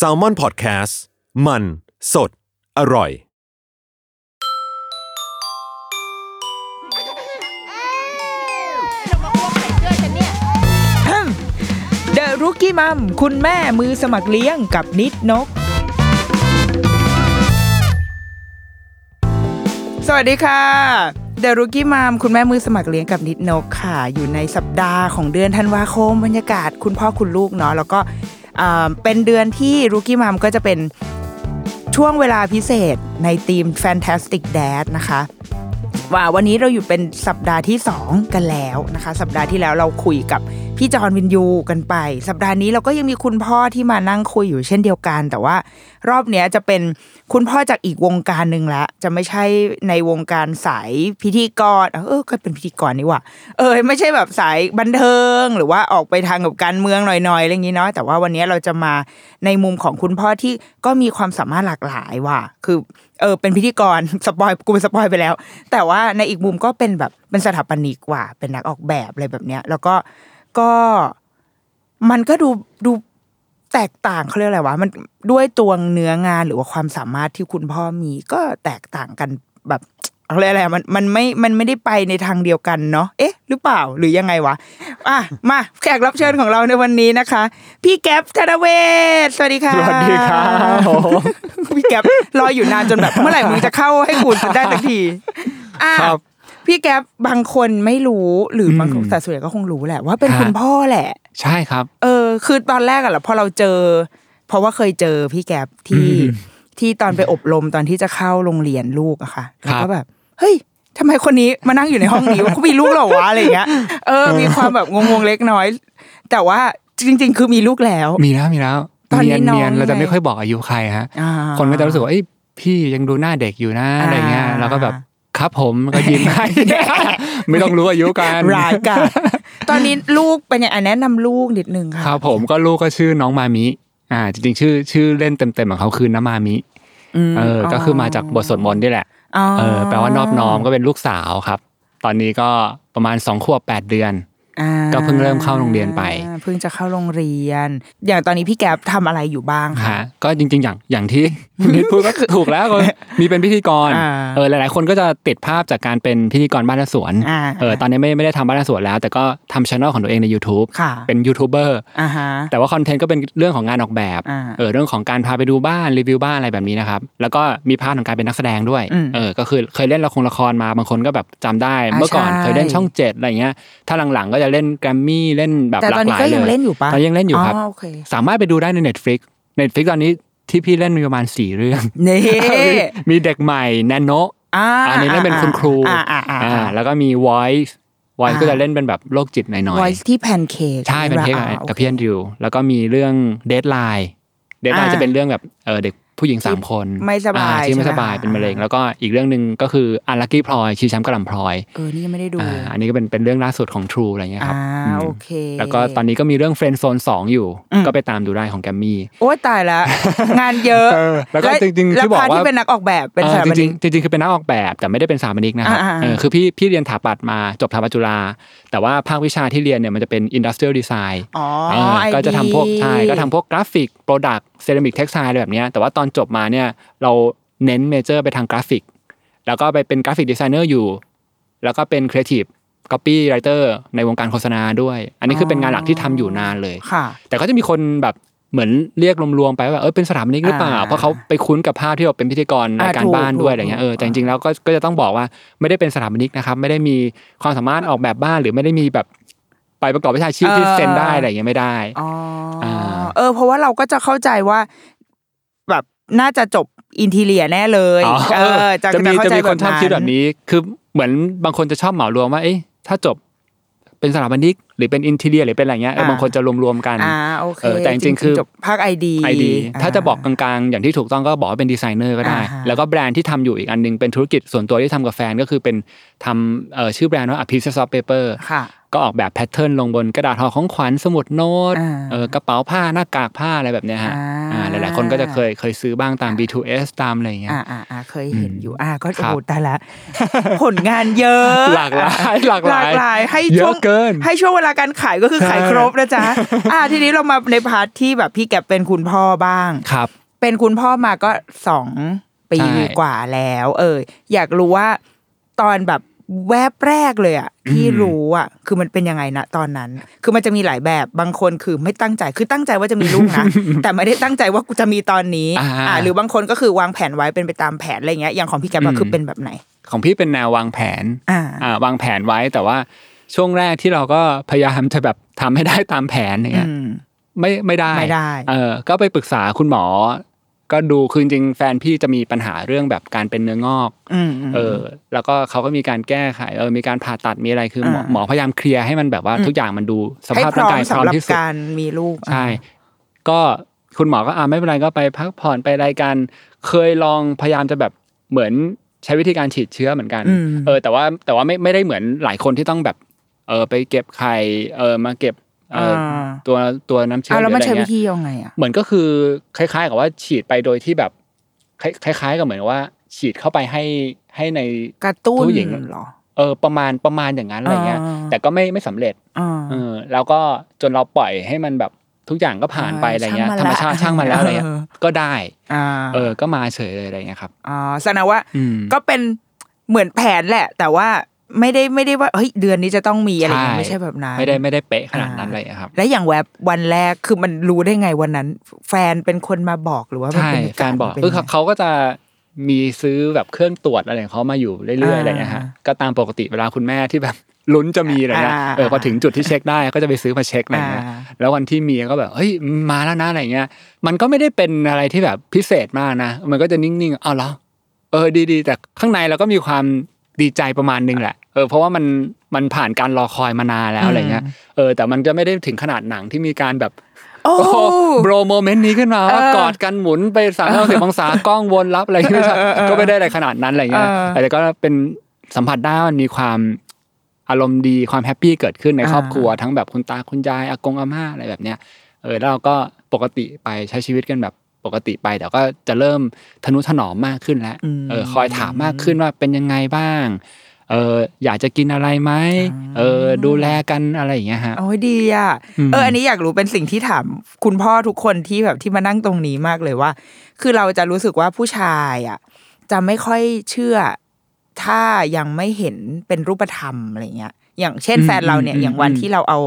s a l ม o n PODCAST มัน สด อร่อยเดอรุกี้มัมคุณแม่มือสมัครเลี้ยงกับนิดนก สวัสดีค่ะเดรุกี้มัมคุณแม่มือสมัครเลี้ยงกับนิดนกค่ะ อยู่ในสัปดาห์ของเดือนธันวาคมบรรยากาศคุณพ่อคุณลูกเนาะแล้วก็ เป็นเดือนที่รุกี้มัมก็จะเป็นช่วงเวลาพิเศษในทีม Fantastic Dad นะคะว่าวันนี้เราอยู่เป็นสัปดาห์ที่ 2 กันแล้วนะคะ สัปดาห์ที่แล้วเราคุยกับ พี่จอห์นวินยูกันไป สัปดาห์นี้เราก็ยังมีคุณพ่อที่มานั่งคุยอยู่เช่นเดียวกัน แต่ว่ารอบเนี้ยจะเป็นคุณพ่อจากอีกวงการหนึ่งละ จะไม่ใช่ในวงการสายพิธีกร เออก็เป็นพิธีกรนี่ว่าเออไม่ใช่แบบสายบันเทิง หรือว่าออกไปทางกับการเมืองหน่อยๆอะไรอย่างนี้เนาะแต่ว่าวันนี้เราจะมาในมุมของคุณพ่อที่ก็มีความสามารถหลากหลายว่ะคือเออเป็นพิธีกร spoil กูเป็น spoil ไปแล้ว แต่ว่าในอีกมุมก็เป็นแบบเป็นสถาปนิกว่า เป็นนักออกแบบอะไรแบบเนี้ย แล้วก็ ก็มันก็ดูดูแตกต่างเขาเรียกอะไรวะมันด้วยตัวเนื้องานหรือว่าความสามารถที่คุณพ่อมีก็แตกต่างกันแบบเขาเรียกอะไรมันมันไม่มันไม่ได้ไปในทางเดียวกันเนาะเอ๊ะ หรือเปล่าหรือยังไงวะอะมาแขกรับเชิญของเราในวันนี้นะคะ พี่แก๊ปธนเวศสวัสดีค่ะสวัสดีครับพี่แก๊ปรออยู่นานจนแบบเมื่อไหร่มึงจะเข้าให้กูได้สักทีอะครับ พี่แก๊ปบางคนไม่รู้หรืออมบางคนแต่ส่วนใหญ่ก็คงรู้แหละ ว่าเป็นฮะคุณพ่อแหละ ใช่ครับ เออ คือตอนแรกอะแหละพอเราเจอ เพราะว่าเคยเจอพี่แก๊ปที่อืมที่ตอนไปอบรมตอนที่จะเข้าโรงเรียนลูกอะค่ะครัแล้วบก็แบบ เฮ้ยทำไมคนนี้มานั่งอยู่ในห้องนี้วะเขามีลูกเหรอวะอะไรอย่างเงี้ยเออ มีความแบบงงๆเล็กน้อย แต่ว่าจริง ๆ คือมีลูกแล้ว มีแล้วมีแล้วตอนนี้เนียนน้องเนียนเราจะไงไม่ค่อยบอกอายุใครฮะอ่าคนก็จะรู้สึกว่าเอ้ยพี่ยังดูหน้าเด็กอยู่นะอะไรเงี้ยอ่าเราก็แบบ ครับผมก็ยิ้มให้ไม่ต้องรู้อายุกันร้ายกาจตอนนี้ลูกเป็นยังไงอะแนะนำลูกนิดนึงค่ะครับผมก็ลูกก็ชื่อน้องมามิอ่า จริงๆ ชื่อชื่อเล่นเต็มๆของเขาคือน้ำมามิมเอออ ก็คือมาจากบทสวดมนต์นี่แหละอ๋อเออแปลว่านอบน้อมก็เป็นลูกสาวครับ ตอนนี้ก็ประมาณสองขวบแปดเดือนอ่า ก็เพิ่งเริ่มเข้าโรงเรียนไป เพิ่งจะเข้าโรงเรียน อย่างตอนนี้พี่แก๊ปทำอะไรอยู่บ้างคะฮะก็จริง ๆ อย่างอย่างที่นิดพูดก็ถูกแล้วก็มีเป็นพิธีกรอ่าเออหลาย ๆ คนก็จะติดภาพจากการเป็นพิธีกรบ้านและสวนอ่าเออตอนนี้ไม่ไม่ได้ทำบ้านและสวนแล้ว แต่ก็ทำช่องของตัวเองใน YouTube ค่ะเป็นยูทูบเบอร์อ่าฮะแต่ว่าคอนเทนต์ก็เป็นเรื่องของงานออกแบบอ่าเออเรื่องของการพาไปดูบ้านรีวิวบ้านอะไรแบบนี้นะครับแล้วก็มีพาร์ทของการเป็นนักแสดงด้วยอืมเออก็คือเคยเล่นละครละครมาบางคนก็แบบจำได้อ่าเมื่อก่อนใช่เคยเล่นช่องเจ็ดอะไรเงี้ยถ้าหลังๆก็จะเล่นแกรมมี่เล่นแบบแต่หลาตอนกหนี้ลายก็เลยยังเล่นอยู่ปะตอนยังเล่นอยู่ครับโอเคสามารถไปดูได้ใน Netflix Netflix ตอนนี้ที่พี่เล่นมีประมาณสี่เรื่องนี่มีเด็กใหม่แนนโนอ่าอันนี้เล่นเป็นคุณครูอ่าอ่าอ่าอ่าแล้วก็มี Voice Voice อ่าก็จะเล่นเป็นแบบโรคจิตหน่อย Voice ที่แพนเค้กๆใช่เป็นเทคอ่ากับพี่แอนดริวแล้วก็มีเรื่อง Deadline Deadline อ่าจะเป็นเรื่องแบบเออเด็ก ผู้หญิงสามคนไม่สบายอ่ที่ไม่ใช่สไหมบายคะเป็นมะเร็ง แล้วก็อีกเรื่องหนึ่งก็คืออันลักกี้พลอยชีช้ำกระหล่ำพลอยเออนี่ยังไม่ได้ดูอ่าอันนี้ก็เป็นเป็นเรื่องล่าสุดของ True อะไรเงี้ยคอ่ารับมโอเค แล้วก็ตอนนี้ก็มีเรื่อง Friend Zone 2อยู่อืมก็ไปตามดูได้ของแกมมี่โอ้ยตายแล้วงานเยอะเออแล้วก็จริงๆแล้วที่บอกพาร์ทว่าที่เป็นนักออกแบบเป็นเออสถาปจนิริกงๆจริงๆคือเป็นนักออกแบบแต่ไม่ได้เป็นสถาปนิกนะครับอ่าๆเออคือพี่พี่เรียนถาปัดมาจบถาปัดจุฬาแต่ว่าภาควิชาที่เรียนเนี่ยมันจะเป็น industrial design อ๋อเออ I ก็จะทำพวก D ใช่ก็ทำพวกกราฟิก product เซรามิกเท็กซ์ไอะไรแบบเนี้ยแต่ว่าตอนจบมาเนี่ยเราเน้น major ไปทางกราฟิก แล้วก็ไปเป็น graphic designer อยู่ แล้วก็เป็น creative copywriter ในวงการโฆษณาด้วย อันนี้คือเป็นงานหลักที่ทำอยู่นานเลยค่ะแต่ก็จะมีคนแบบเหมือนเรียกรวมๆไปว่าเออเป็นสถาปนิกหรือเปล่าอ่าเพราะเขาไปคุ้นกับภาพที่เราเป็นพิธีกรรายการถูกบ้านด้วยถูกอะไรเงี้ยถูกเออแต่จริงๆแล้วก็ก็จะต้องบอกว่าไม่ได้เป็นสถาปนิกนะครับ ไม่ได้มีความสามารถออกแบบบ้านหรือไม่ได้มีแบบไปประกอบวิชาชีพที่เซ็นได้อะไรเงี้ยไม่ได้อ๋ออาาเออ เพราะว่าเราก็จะเข้าใจว่าแบบ น่าจะจบ interior แน่เลยอ๋อเออจะจะมีเข้าจะใจมีคนชอบคิดแบบนั้นนี้ คือเหมือนบางคนจะชอบเหมารวมว่าเอ๊ะถ้าจบเป็นสถาปนิกหรือเป็น interior หรือเป็นอะไรเงี้ยเออบางคนจะรวมๆกันอ่าโอเคเออแต่จริงๆคือจบภาค ID ID ถ้าจะบอกกลางๆ อย่างที่ถูกต้องก็บอกว่าเป็นดีไซเนอร์ก็ได้อ่าฮะแล้วก็แบรนด์ที่ทำอยู่อีกอันหนึงเป็นธุรกิจส่วนตัวที่ทำกับแฟนก็คือเป็นทำเอ่อชื่อแบรนด์ว่า A Piece of Paper ค่ะ ก็ออกแบบ pattern ลงบนกระดาษห่อของขวัญสมุดโน้ตอ่าเออกระเป๋าผ้าหน้ากากผ้าอะไรแบบเนี้ยฮะอ่าอ่าหลายๆคนก็จะเคยเคยซื้อบ้างตาม B2S ตามอะไรอย่างเงี้ยอ่าอ่าอ่าเคยเห็นอยู่อ่าก็ครัโอ้บแต่ละ ผลงานเยอะ หลากหลายหลากหลายหลายให้เยอะช่วงเกิน ให้ช่วงเวลาการขายก็คือใช่ขายครบนะจ๊ะอ่าทีนี้เรามาใน part ที่แบบพี่แกบเป็นคุณพ่อบ้างครับ เป็นคุณพ่อมาก็สองปีใช่กว่าแล้ว เอออยากรู้ว่าตอนแบบ แวบแรกเลยอะที่รู้อะคือมันเป็นยังไงนะตอนนั้น คือมันจะมีหลายแบบบางคนคือไม่ตั้งใจคือตั้งใจว่าจะมีลูกนะแต่ไม่ได้ตั้งใจว่ากูจะมีตอนนี้อ่าอ่าหรือบางคนก็คือวางแผนไว้เป็นไปตามแผนอะไรเงี้ยอย่างของพี่แกบอะอืมคือเป็นแบบไหน ของพี่เป็นแนววางแผนอ่าอ่าวางแผนไว้แต่ว่าช่วงแรกที่เราก็พยายามจะแบบทำให้ได้ตามแผนอย่างเงี้ยอืมไม่ไม่ได้ไม่ได้ เออก็ไปปรึกษาคุณหมอ ก็ดูคือจริงๆแฟนพี่จะมีปัญหาเรื่องแบบการเป็นเนื้องอกอืมมเออ แล้วก็เขาก็มีการแก้ไขเออมีการผ่าตัดมีอะไรคือหมออ่าหมอพยายามเคลียร์ให้มันแบบว่าทุกอย่างมันดูสให้ภาพพร้ร่างอมกายพร้อสำมหรับที่สุดการมีลูกใช่ก็คุณหมอก็อ่าไม่เป็นไรก็ไปพักผ่อนไปรายการเคยลองพยายามจะแบบเหมือนใช้วิธีการฉีดเชื้อเหมือนกันอืมเออ แต่ว่าแต่ว่าไม่ไม่ได้เหมือนหลายคนที่ต้องแบบ เออไปเก็บไข่เออมาเก็บเอออา ตัวตัวน้ำเชื้ออ่าหแล้วรือมันอะไรใช้วิเงี้ยธียังไงอะเหมือนก็คือคล้าย ๆ กับว่าฉีดไปโดยที่แบบคล้ายคล้ายๆกับเหมือนว่า ฉีดเข้าไปให้ให้ในกระตุ้นผู้หญิงเหรอเออประมาณประมาณอย่างนั้นอะไรเงี้ยอ่าแต่ก็ไม่ไม่สำเร็จอ่าเออแล้วก็จนเราปล่อยให้มันแบบทุกอย่างก็ผ่านไปอะไรเงี้ยช่างมันธรรมชาติละช่างมันแล้วอะไรเงี้ยเออก็ได้อ่าเออก็มาเฉยเลยอะไรเงี้ยครับอ๋อแสดงว่าอืมก็เป็นเหมือนแผนแหละ แต่ว่า ไม่ได้ไม่ได้ว่าเฮ้ยเดือนนี้จะต้องมีอะไรอย่างเงี้ยใช่ไม่ใช่แบบนั้น ไม่ได้ไม่ได้เป๊ะขนาดนั้นอ่าเลยอะครับ และอย่างแวบวันแรกคือมันรู้ได้ไงวันนั้น แฟนเป็นคนมาบอกหรือว่ามันใช่เป็นแฟนบอกเป็นคือยังไงเขาก็จะมีซื้อแบบเครื่องตรวจอะไรของเขามาอยู่เรื่อยๆอ่าอะไรเงี้ยฮะก็ตามปกติเวลาคุณแม่ที่แบบลุ้นจะมีอะไรเงี้ยอ่าเออพอถึงจุดที่เช็คได้ก็จะไปซื้อมาเช็คอะไรเงี้ยอ่าแล้ววันที่มีก็แบบเฮ้ยมาแล้วนะอะไรเงี้ย มันก็ไม่ได้เป็นอะไรที่แบบพิเศษมากนะ มันก็จะนิ่งๆเอาเหรอเออดีๆ แต่ข้างในเราก็มีความ ดีใจประมาณนึงแหละเออเพราะว่ามันมันผ่านการรอคอยมานานแล้วอะไรเงี้ยเออแต่มันจะไม่ได้ถึงขนาดหนังที่มีการแบบโอ้โอ้โหโบร moment นี้ขึ้นมาว่าเออกอดกันหมุนไปสามร้อยสิบองศากล้องวนรับอะไรไม่ใช่ก็ไม่ได้อะไรขนาดนั้นอะไรเงี้ยเออแต่ก็เป็นสัมผัสได้ว่ามันมีความอารมณ์ดีความ happy เกิดขึ้นในอ่าครอบครัวทั้งแบบคุณตาคุณยายอากงอาม่าอะไรแบบเนี้ยเออแล้วเราก็ปกติไปใช้ชีวิตกันแบบ ปกติไปแต่ก็จะเริ่มทนุถนอมมากขึ้นแล้วเออคอยถามมากขึ้นว่าเป็นยังไงบ้างเอออยากจะกินอะไรไหมเออดูแลกันอะไรอย่างเงี้ยฮะโอ้ยดีอะอืมเอออันนี้อยากรู้เป็นสิ่งที่ถามคุณพ่อทุกคนที่แบบที่มานั่งตรงนี้มากเลยว่า คือเราจะรู้สึกว่าผู้ชายอะจะไม่ค่อยเชื่อ ถ้ายังไม่เห็นเป็นรูปธรรมอะไรเงี้ย อย่างเช่นอืมแฟนเราเนี่ยอืมอย่างวันอืมที่เราเอา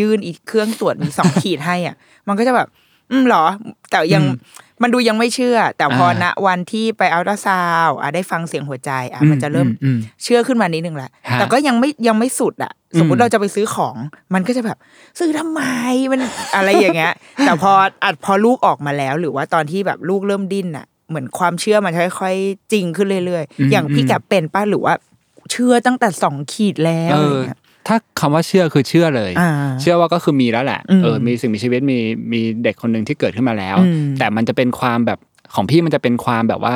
ยื่นอีกเครื่องตรวจมีสองขีดให้อะ มันก็จะแบบ อืมเหรอ แต่ยังอืมมันดูยังไม่เชื่อ แต่พออ่าณวันที่ไปอัลตราซาวด์อะได้ฟังเสียงหัวใจอะมันจะเริ่มอืมเชื่อขึ้นมานิดนึงแหละฮะแต่ก็ยังไม่ยังไม่สุดอะ สมมอืติมเราจะไปซื้อของมันก็จะแบบ ซื้อทำไมมันอะไรอย่างเงี้ย แต่พออัดพอลูกออกมาแล้ว หรือว่าตอนที่แบบลูกเริ่มดิ้นอะ เหมือนความเชื่อมันค่อยๆจริงขึ้นเรื่อยอืมๆอย่างพี่อืมแกบเป็นป้าหรือว่า เชื่อตั้งแต่สองขีดแล้ว เออะไรอเงี้ยถ้าคำว่าเชื่อคือเชื่อเลยอ่าเชื่อว่าก็คือมีแล้วแหละอืมเออมีสิ่งมีชีวิตมีมีเด็กคนหนึ่งที่เกิดขึ้นมาแล้วอืมแต่มันจะเป็นความแบบของพี่มันจะเป็นความแบบว่า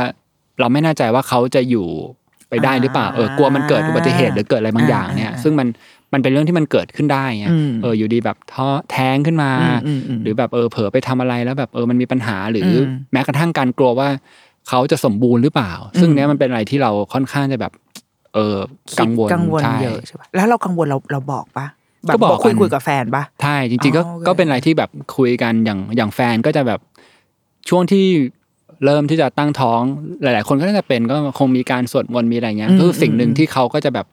เราไม่แน่ใจว่าเขาจะอยู่ไปได้หรือเปล่าเออกลัวมันเกิดอุบัติเหตุหรือเกิดอะไรบางอย่างเนี่ยอ่าซึ่งมันมันเป็นเรื่องที่มันเกิดขึ้นได้ไงอืมเอออยู่ดีแบบท้อแท้งขึ้นมาอืมอืมอืมหรือแบบเออเผลอไปทำอะไรแล้วแบบเออมันมีปัญหาหรืออมแม้กระทั่งการกลัวว่าเขาจะสมบูรณ์หรือเปล่า ซึ่งอืมเนี้ยมันเป็นอะไรที่เราค่อนข้างจะแบบ เออคิดกังวลกังวลใช่เยอะใช่ปะแล้วเรากังวลเราเราบอกปะแบบก็บอกคุยกันคุยกับแฟนปะใช่จริงๆก็อ๋อโอเคก็เป็นอะไรที่แบบคุยกันอย่างอย่างแฟนก็จะแบบช่วงที่เริ่มที่จะตั้งท้องหลาย ๆ คนก็น่าจะเป็นก็คงมีการสวดมนต์มีอะไรเงี้ยอืมก็คือสิ่งหนึ่งอืมที่เขาก็จะแบบ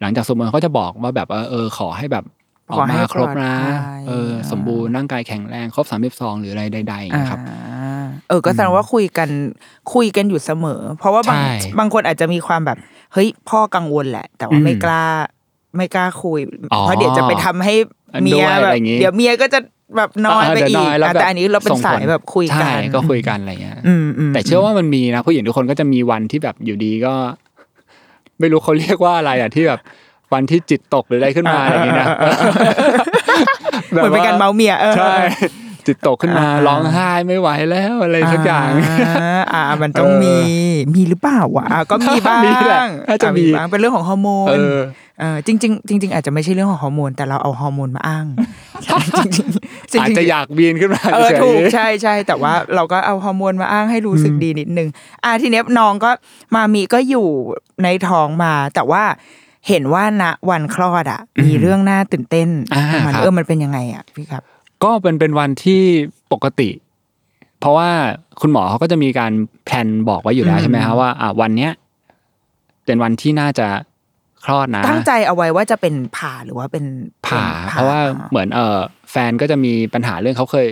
หลังจากสวดมนต์เขาจะบอกว่าแบบว่าเออขอให้แบบออกขอให้มาครบนะปลอดภัยเออ สมบูรณ์ร่างกายแข็งแรงครบสามสิบสองหรืออะไรใดๆอย่างอ่าเงี้ยครับเออ ก็แสดงว่าคุยกันคุยกันอยู่เสมอ เพราะว่าบางใช่บางคนอาจจะมีความแบบ เฮ้ยพ่อกังวลแหละ แต่ว่าอืมไม่กล้า ไม่กล้าคุยอ๋อเพราะเดี๋ยวจะไปทำให้เมีด้วยยแบบอะไรอย่างงี้เดี๋ยวเมียก็จะแบบน้อยไปเดี๋วอีกแล้วอะแต่อันนี้เราเป็นส่งผลสายแบบคุยกันใช่ก็คุยกันอะไรเงี้ยอืมอืมแต่เชื่อว่ามันมีนะผู้หญิงทุกคนก็จะมีวันที่แบบอยู่ดีก็ ไม่รู้เขาเรียกว่าอะไรอะที่แบบวันที่จิตตกหรืออะไรขึ้นมาอะไรอย่างเงี้ยนะเหมือนเป็นการเมาเมียเออใช่ จิตตกขึ้นมาอ่าร้องไห้ไม่ไหวแล้วอะไรสักอย่างอ่าอ่ามันต้องมีมีหรือเปล่าวะอะก็มีบ้างมีแหละน่าจะมีอ่บ้างเป็นเรื่องของฮอร์โมนเออเออจริงๆจริงๆอาจจะไม่ใช่เรื่องของฮอร์โมนแต่เราเอาฮอร์โมนมาอ้างจริงๆอาจจะอยากวีนขึ้นมาเออเฉยๆถูกใช่ใช่แต่ว่าเราก็เอาฮอร์โมนมาอ้างให้รู้สึกดีนิดนึงอะทีเนี้ยน้องก็มามีก็อยู่ในท้องมา แต่ว่าเห็นว่าณวันคลอดอะ มีเรื่องน่าตื่นเต้นอ่ามันครับเออมันเป็นยังไงอะพี่ครับ ก็เป็นเป็นวันที่ปกติ เพราะว่าคุณหมอเขาก็จะมีการแพลนบอกไว้อยู่แล้วอืมใช่ไหมครับว่าอะวันเนี้ยเป็นวันที่น่าจะคลอดนะตั้งใจเอาไว้ว่าจะเป็นผ่าหรือว่าเป็นผ่าป็นเพราะว่าเหมือนเออแฟนก็จะมีปัญหาเรื่องเขาเคย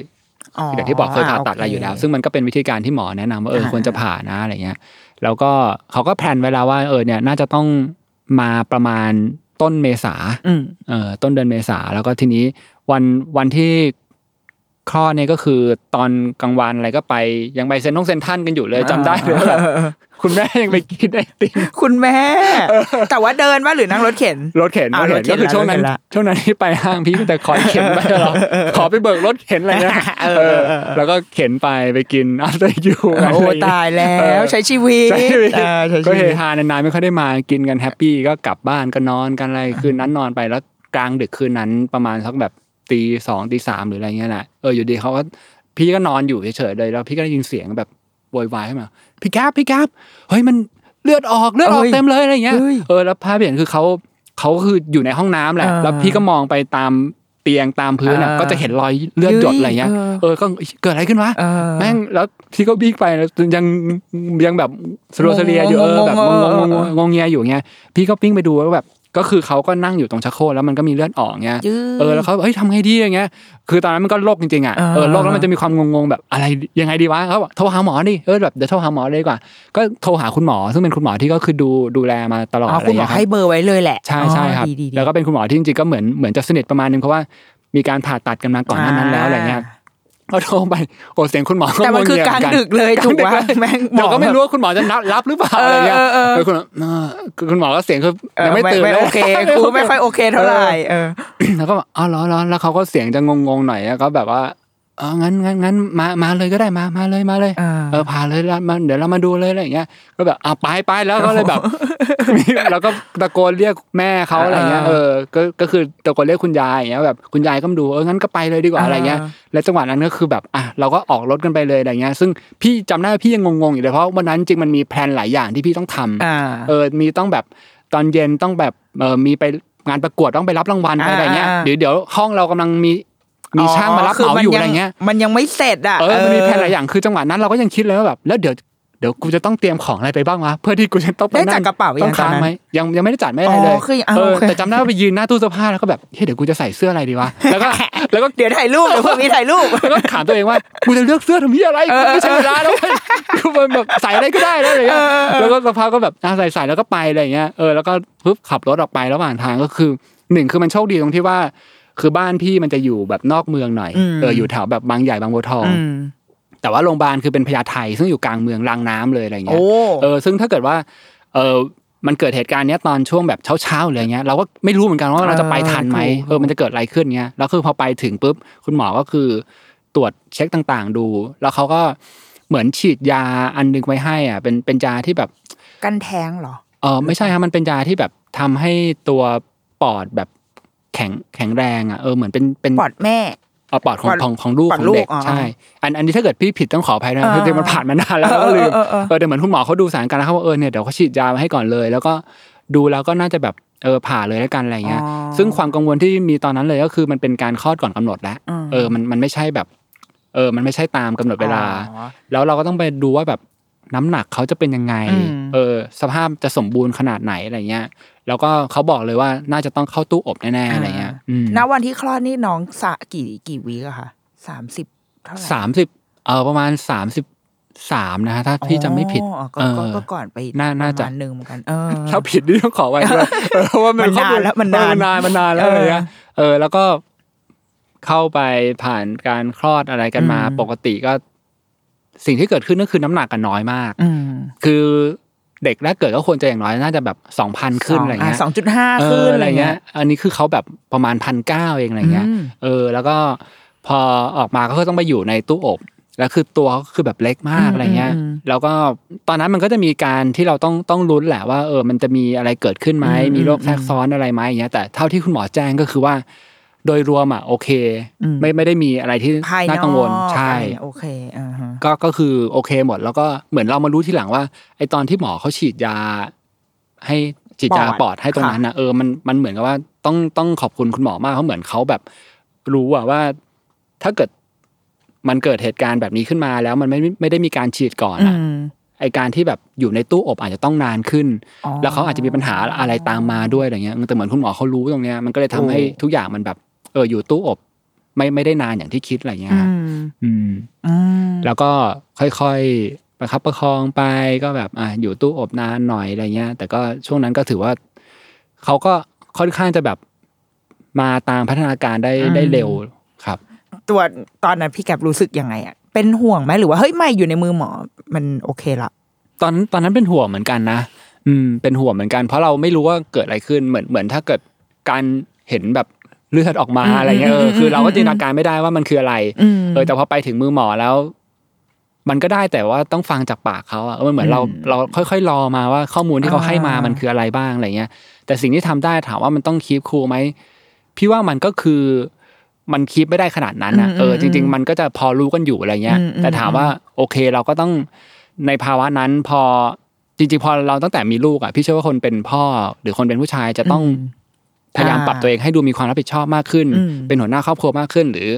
อย่างที่บอกเคยผ่าตัดอะไรอยู่แล้ว ซึ่งมันก็เป็นวิธีการที่หมอแนะนำว่าเอออ่าควรจะผ่านะอะไรเงี้ย แล้วก็เขาก็แพลนไว้แล้วว่าเออเนี่ยน่าจะต้องมาประมาณต้นเมษาอืมเออต้นเดือนเมษาแล้วก็ทีนี้ วันวันที่คลอดเนี่ยก็คือตอนกลางวันอะไรก็ไป ยังไปเซนทงเซนทรันกันอยู่เลยจำได้เลยว่าแบบคุณแม่ยังไปกินไอติมคุณแม่ แต่ว่าเดินว่าหรือนั่งรถเข็นรถเข็นอ่ารถเข็นรถเข็นก็คือช่วงนั้นรถเข็นละช่วงนั้นที่ไปห้างพี่ก็แต่คอยเข็นไปตลอดขอไปเบิกรถเข็นอะไรเงี้ยเออเออเออเออแล้วก็เข็นไปไปกิน after you โอ้ตายแล้เอวอใช้ชีวิตใช่ไหมเออใช้ก็ชีเฮวิตฮานานๆไม่ค่อยได้มากินกันแฮปปี้ก็กลับบ้านก็นอนกันอะไรคืนนั้นนอนไปแล้วกลางดึกคืนนั้นประมาณสักแบบ ตีสองตีสามหรืออะไรเงี้ยแหละเอออยู่ดีเขาก็พี่ก็นอนอยู่เฉยๆเลยแล้ว พี่ก็ได้ยินเสียงแบบโวยวายขึ้นมาพี่แก๊บพี่แก๊บเฮ้ยมันเลือดออกเลือดออกเอ้ยเต็มเลยอะไรเงี้ยเฮ้ยเออแล้วภาพที่เห็นคือเขาเขาคืออยู่ในห้องน้ำแหละอ่าแล้วพี่ก็มองไปตามเตียงตามพื้นอะอ่าก็จะเห็นรอยเลือดหยดอะไรเงี้ยเออเออก็เกิดอะไรขึ้นวะเออแม่งแล้วพี่ก็บิ๊กไปแล้วยังยังแบบสะลึมสะลืออยู่เออแบบงงงงงัวเงียอยู่เงี้ยพี่ก็วิ่งไปดูแล้วแบบ ก็คือเขาก็นั่งอยู่ตรงชักโครกแล้วมันก็มีเลือดออกเงี้ยยืดเออแล้วเขาเฮ้ยทำไงดีอย่างเงี้ยคือตอนนั้นมันก็ลกจริงๆอะเออเออลกแล้วมันจะมีความงงๆแบบอะไรยังไงดีวะเขาบอกโทรหาหมอดิเออแบบเดี๋ยวโทรหาหมอเลยดีกว่า ก็โทรหาคุณหมอ ซึ่งเป็นคุณหมอที่ก็คือดูดูแลมาตลอดอ๋ออะไรคุณหมอเงี้ยครับให้เบอร์ไว้เลยแหละใช่ใช่ครับอ๋อดีดีดีแล้วก็เป็นคุณหมอที่จริงๆก็เหมือนเหมือนจะสนิทประมาณนึงเพราะว่ามีการผ่าตัดกันมาก่อนหน้านั้นแล้วอะไรเงี้ย ก็โทรไปโอ้เสียงคุณหมอแต่มันคือกลางดึกเลยถูกว่าแม่งหมอเดี๋ยวก็ไม่รู้ว่าคุณหมอจะนับรับหรือเปล่าเอออะไรเงี้ยเออเออเออคุณหมอเออคือคุณหมอก็เสียงคือเออยังไม่ตื่นไม่เลยโอเคกูไม่ค่อยโอเคเท่าไหร่เออแล้วก็บอกอ๋อเหรอเหรอแล้วเขาก็เสียงจะงงๆหน่อยแล้วก็แบบว่า เอองั้นงั้นงั้นมามาเลยก็ได้มามาเลยมาเลยอ่าเออพาเลยแล้วมาเดี๋ยวเรามาดูเลยอะไรอย่างเงี้ยก็แบบอะไปไปแล้วก็เลยแบบแล้วก็ตะโกนเรียกแม่เขาอะไรเงี้ยอ่าเออก็ก็คือตะโกนเรียกคุณยายอย่างเงี้ยแบบคุณยายก็มาดูเอองั้นก็ไปเลยดีกว่าอ่าอะไรเงี้ยแล้วจังหวะนั้นก็คือแบบอะเราก็ออกรถกันไปเลยอะไรเงี้ยซึ่งพี่จำได้ว่าพี่ยังงงๆอยู่เลยเพราะวันนั้นจริงมันมีแพลนหลายอย่างที่พี่ต้องทำอ่าเออมีต้องแบบตอนเย็นต้องแบบเออมีไปงานประกวดต้องไปรับรางวัลอ่าอะไรเงี้ยอ่าเดี๋ยวเดี๋ยวห้องเรากำลังมี มีช่างมารับเหมาอยู่อะไรเงี้ยมันยังไม่เสร็จอะเออมันมีแผนหลายอย่างคือจังหวะนั้นเราก็ยังคิดเลยว่าแบบแล้วเดี๋ยวเดี๋ยวกูจะต้องเตรียมของอะไรไปบ้างวะเพื่อที่กูจะต้องไปได้นั่จัดงกระเป๋าต้ยัองงตอนค้างนั้นไหมยังยังไม่ได้จัดไม่อะไรเลยอ๋อคืออะเออโอเคแต่จำได้ว่าไปยืนหน้าตู้เสื้อผ้าแล้วก็แบบเฮ้ยเดี๋ยวกูจะใส่เสื้ออะไรดีวะแล้วก็แล้วก็เดี๋ยวถ่ายรูปเดี๋ยวพวกนี้ถ่ายรูปแล้วก็ถามตัวเองว่ากูจะเลือกเสื้อทำที่อะไรกูไม่ใช่เวลาแล้วเว้ยกูมันแบบใส่อะไรก็ได้แล้วอะไรเงี้ยแล้วก็สักพักก็แบบอะใส่ใส่แล้วก็ไปอะไรเงี้ยเออแล้วก็ปุ๊บขับรถออกไประหว่างทางก็คือหนึ่งคือมันโชคดีตรงที่ว่า คือบ้านพี่มันจะอยู่แบบนอกเมืองหน่อยอืมเอออยู่แถวแบบบางใหญ่บางบัวทองอืมแต่ว่าโรงพยาบาลคือเป็นพญาไทซึ่งอยู่กลางเมืองรางน้ำเลยอะไรเงี้โอ้ยเออซึ่งถ้าเกิดว่าเออมันเกิดเหตุการณ์เนี้ยตอนช่วงแบบเช้าๆเลยเงี้ยเราก็ไม่รู้เหมือนกันว่าเราจะไปทันไหมถูกเออมันจะเกิดอะไรขึ้นเงี้ยแล้วคือพอไปถึงปุ๊บคุณหมอก็คือตรวจเช็คต่างๆ ดู แล้วเขาก็เหมือนฉีดยาอันหนึงไว้ให้อะเป็นเป็นยาที่แบบกันแท้งเหรอเออไม่ใช่ครับมันเป็นยาที่แบบทำให้ตัวปอดแบบ แข็งแข็งแรงอะเออเหมือนเป็นเป็นปอดแม่เอาปอดของปอดของของลูกปอดของเด็กลูกอ๋อใช่ อันอันนี้ถ้าเกิดพี่ผิดต้องขออภัยนะเออคือเดี๋ยวมันผ่านมานานแล้วก็ลืมเออเออเออเออแต่เหมือนคุณหมอเขาดูสถานการณ์แล้วเขาว่าเออเนี่ยเดี๋ยวเขาฉีดยามาให้ก่อนเลย แล้วก็ดูแล้วก็น่าจะแบบเออผ่าเลยแล้วกันอะไรเงี้ยอ๋อซึ่งความกังวลที่มีตอนนั้นเลยก็คือมันเป็นการคลอดก่อนกำหนดแล้วอืมเออมันมันไม่ใช่แบบ เออ มันไม่ใช่ตามกำหนดเวลาอ๋อแล้วเราก็ต้องไปดูว่าแบบ น้ำหนักเขาจะเป็นยังไงอืมเออ สภาพจะสมบูรณ์ขนาดไหนอะไรเงี้ย แล้วก็เขาบอกเลยว่าน่าจะต้องเข้าตู้อบแน่ๆอะไรเงี้ยอืมณวันที่คลอดนี่น้องสะกี่กี่วีอะคะสามสิบเท่าไหร่สามสิบเออประมาณสามสิบสามนะฮะถ้าพี่จำไม่ผิดอ๋อก็เออก็ก็ก่อนไปน่าน่าจะปรมณหนึ่งเหมือนกันเออถ้าผิดนี่ต้องขอไว้ด้วยเออเพราะว่ามันมันนานแล้วมันนานเออมันนานมันนานแล้วเออออะไรเงี้ยเออ แล้วก็เข้าไปผ่านการคลอดอะไรกันมาอืมปกติก็ สิ่งที่เกิดขึ้นก็คือน้ำหนักกันน้อยมากอืมคือเด็กแรกเกิดก็ควรจะอย่างน้อยน่าจะแบบสองพันขึ้นอะไรเงี้ยสองจุดห้าเอขึ้อนอะอะไรไรเงี้เงี้ยยอันนี้คือเขาแบบประมาณพันเก้าเองอะไรเงี้ยอืมเออ แล้วก็พอออกมาก็คือต้องไปอยู่ในตู้อบ แล้วคือตัวก็คือแบบเล็กมากอืมอะไรเงี้ยอืมแล้วก็ตอนนั้นมันก็จะมีการที่เราต้องต้องลุ้นแหละว่า เออ มันจะมีอะไรเกิดขึ้นไหมอืมมีโรคอืมแทรกซ้อนอะไรไหมอย่างเงี้ย แต่เท่าที่คุณหมอแจ้งก็คือว่า โดยรวมอะโอเคอืมไม่ไม่ได้มีอะไรที่ภายนอกน่ากังวลใช่อะไรโอเคอ่าฮะก็ก็คือโอเคหมด แล้วก็เหมือนเรามารู้ทีหลังว่าไอตอนที่หมอเขาฉีดยา ให้ฉีดยาปอดปอดให้ตรงนั้นนะเออมันมันเหมือนกับว่าต้องต้องขอบคุณคุณหมอมากเขาเหมือนเขาแบบ รู้อะว่า ถ้าเกิดมันเกิดเหตุการณ์แบบนี้ขึ้นมาแล้วมันไม่ไม่ได้มีการฉีดก่อนอือะมไอการที่แบบอยู่ในตู้อบอาจจะต้องนานขึ้นอ๋อแล้วเขาอาจจะมีปัญหาอะไรตามมาด้วยอะไรเงี้ยแต่เหมือนคุณหมอเขารู้ตรงเนี้ยมันก็เลยทำให้โอ้ทุกอย่างมันแบบ เอออยู่ตู้อบ ไม่ไม่ได้นานอย่างที่คิดอะไรเงี้ยอืครับมอืมอืมแล้วก็ค่อยๆประคับประคองไปก็แบบอะอยู่ตู้อบนานหน่อยอะไรเงี้ย แต่ก็ช่วงนั้นก็ถือว่าเขาก็ค่อนข้างจะแบบมาตามพัฒนาการได้อืมได้เร็วครับ ตัวตอนนั้นพี่แกบรู้สึกยังไงอะเป็นห่วงไหมหรือว่าเฮ้ยไม่อยู่ในมือหมอ มันโอเคละตอนตอนนั้นเป็นห่วงเหมือนกันนะอืมเป็นห่วงเหมือนกัน เพราะเราไม่รู้ว่าเกิดอะไรขึ้นเหมือนเหมือนถ้าเกิดการเห็นแบบ เลือดออกมาอืมอะไรเงี้ยเอออืมคือเราก็อืมจินตนาการไม่ได้ว่ามันคืออะไรอืมเออแต่พอไปถึงมือหมอแล้ว มันก็ได้แต่ว่าต้องฟังจากปากเขาอะเออมันเหมือนเราอืมเราค่อยๆรอมาว่าข้อมูลที่เขาให้มาอ่ามัมันคืออะไรบ้างอะไรเงี้ย แต่สิ่งที่ทำได้ถามว่ามันต้องคีบคูลไหมพี่ว่ามันก็คือมันคีบไม่ได้ขนาดนั้นอะเออจริง ๆ มันก็จะพอรู้กันอยู่อะไรเงี้ยอืมอืมแต่ถามว่าโอเคเราก็ต้องในภาวะนั้นพอจริงๆพอเราตั้งแต่มีลูกอะพี่เชื่อว่าคนเป็นพ่อหรือคนเป็นผู้ชายจะต้องอืม พยายามปรับตัวเองให้ดูมีความรับผิดชอบมากขึ้นอืมเป็นหัวหน้าครอบครัวมากขึ้น หรือ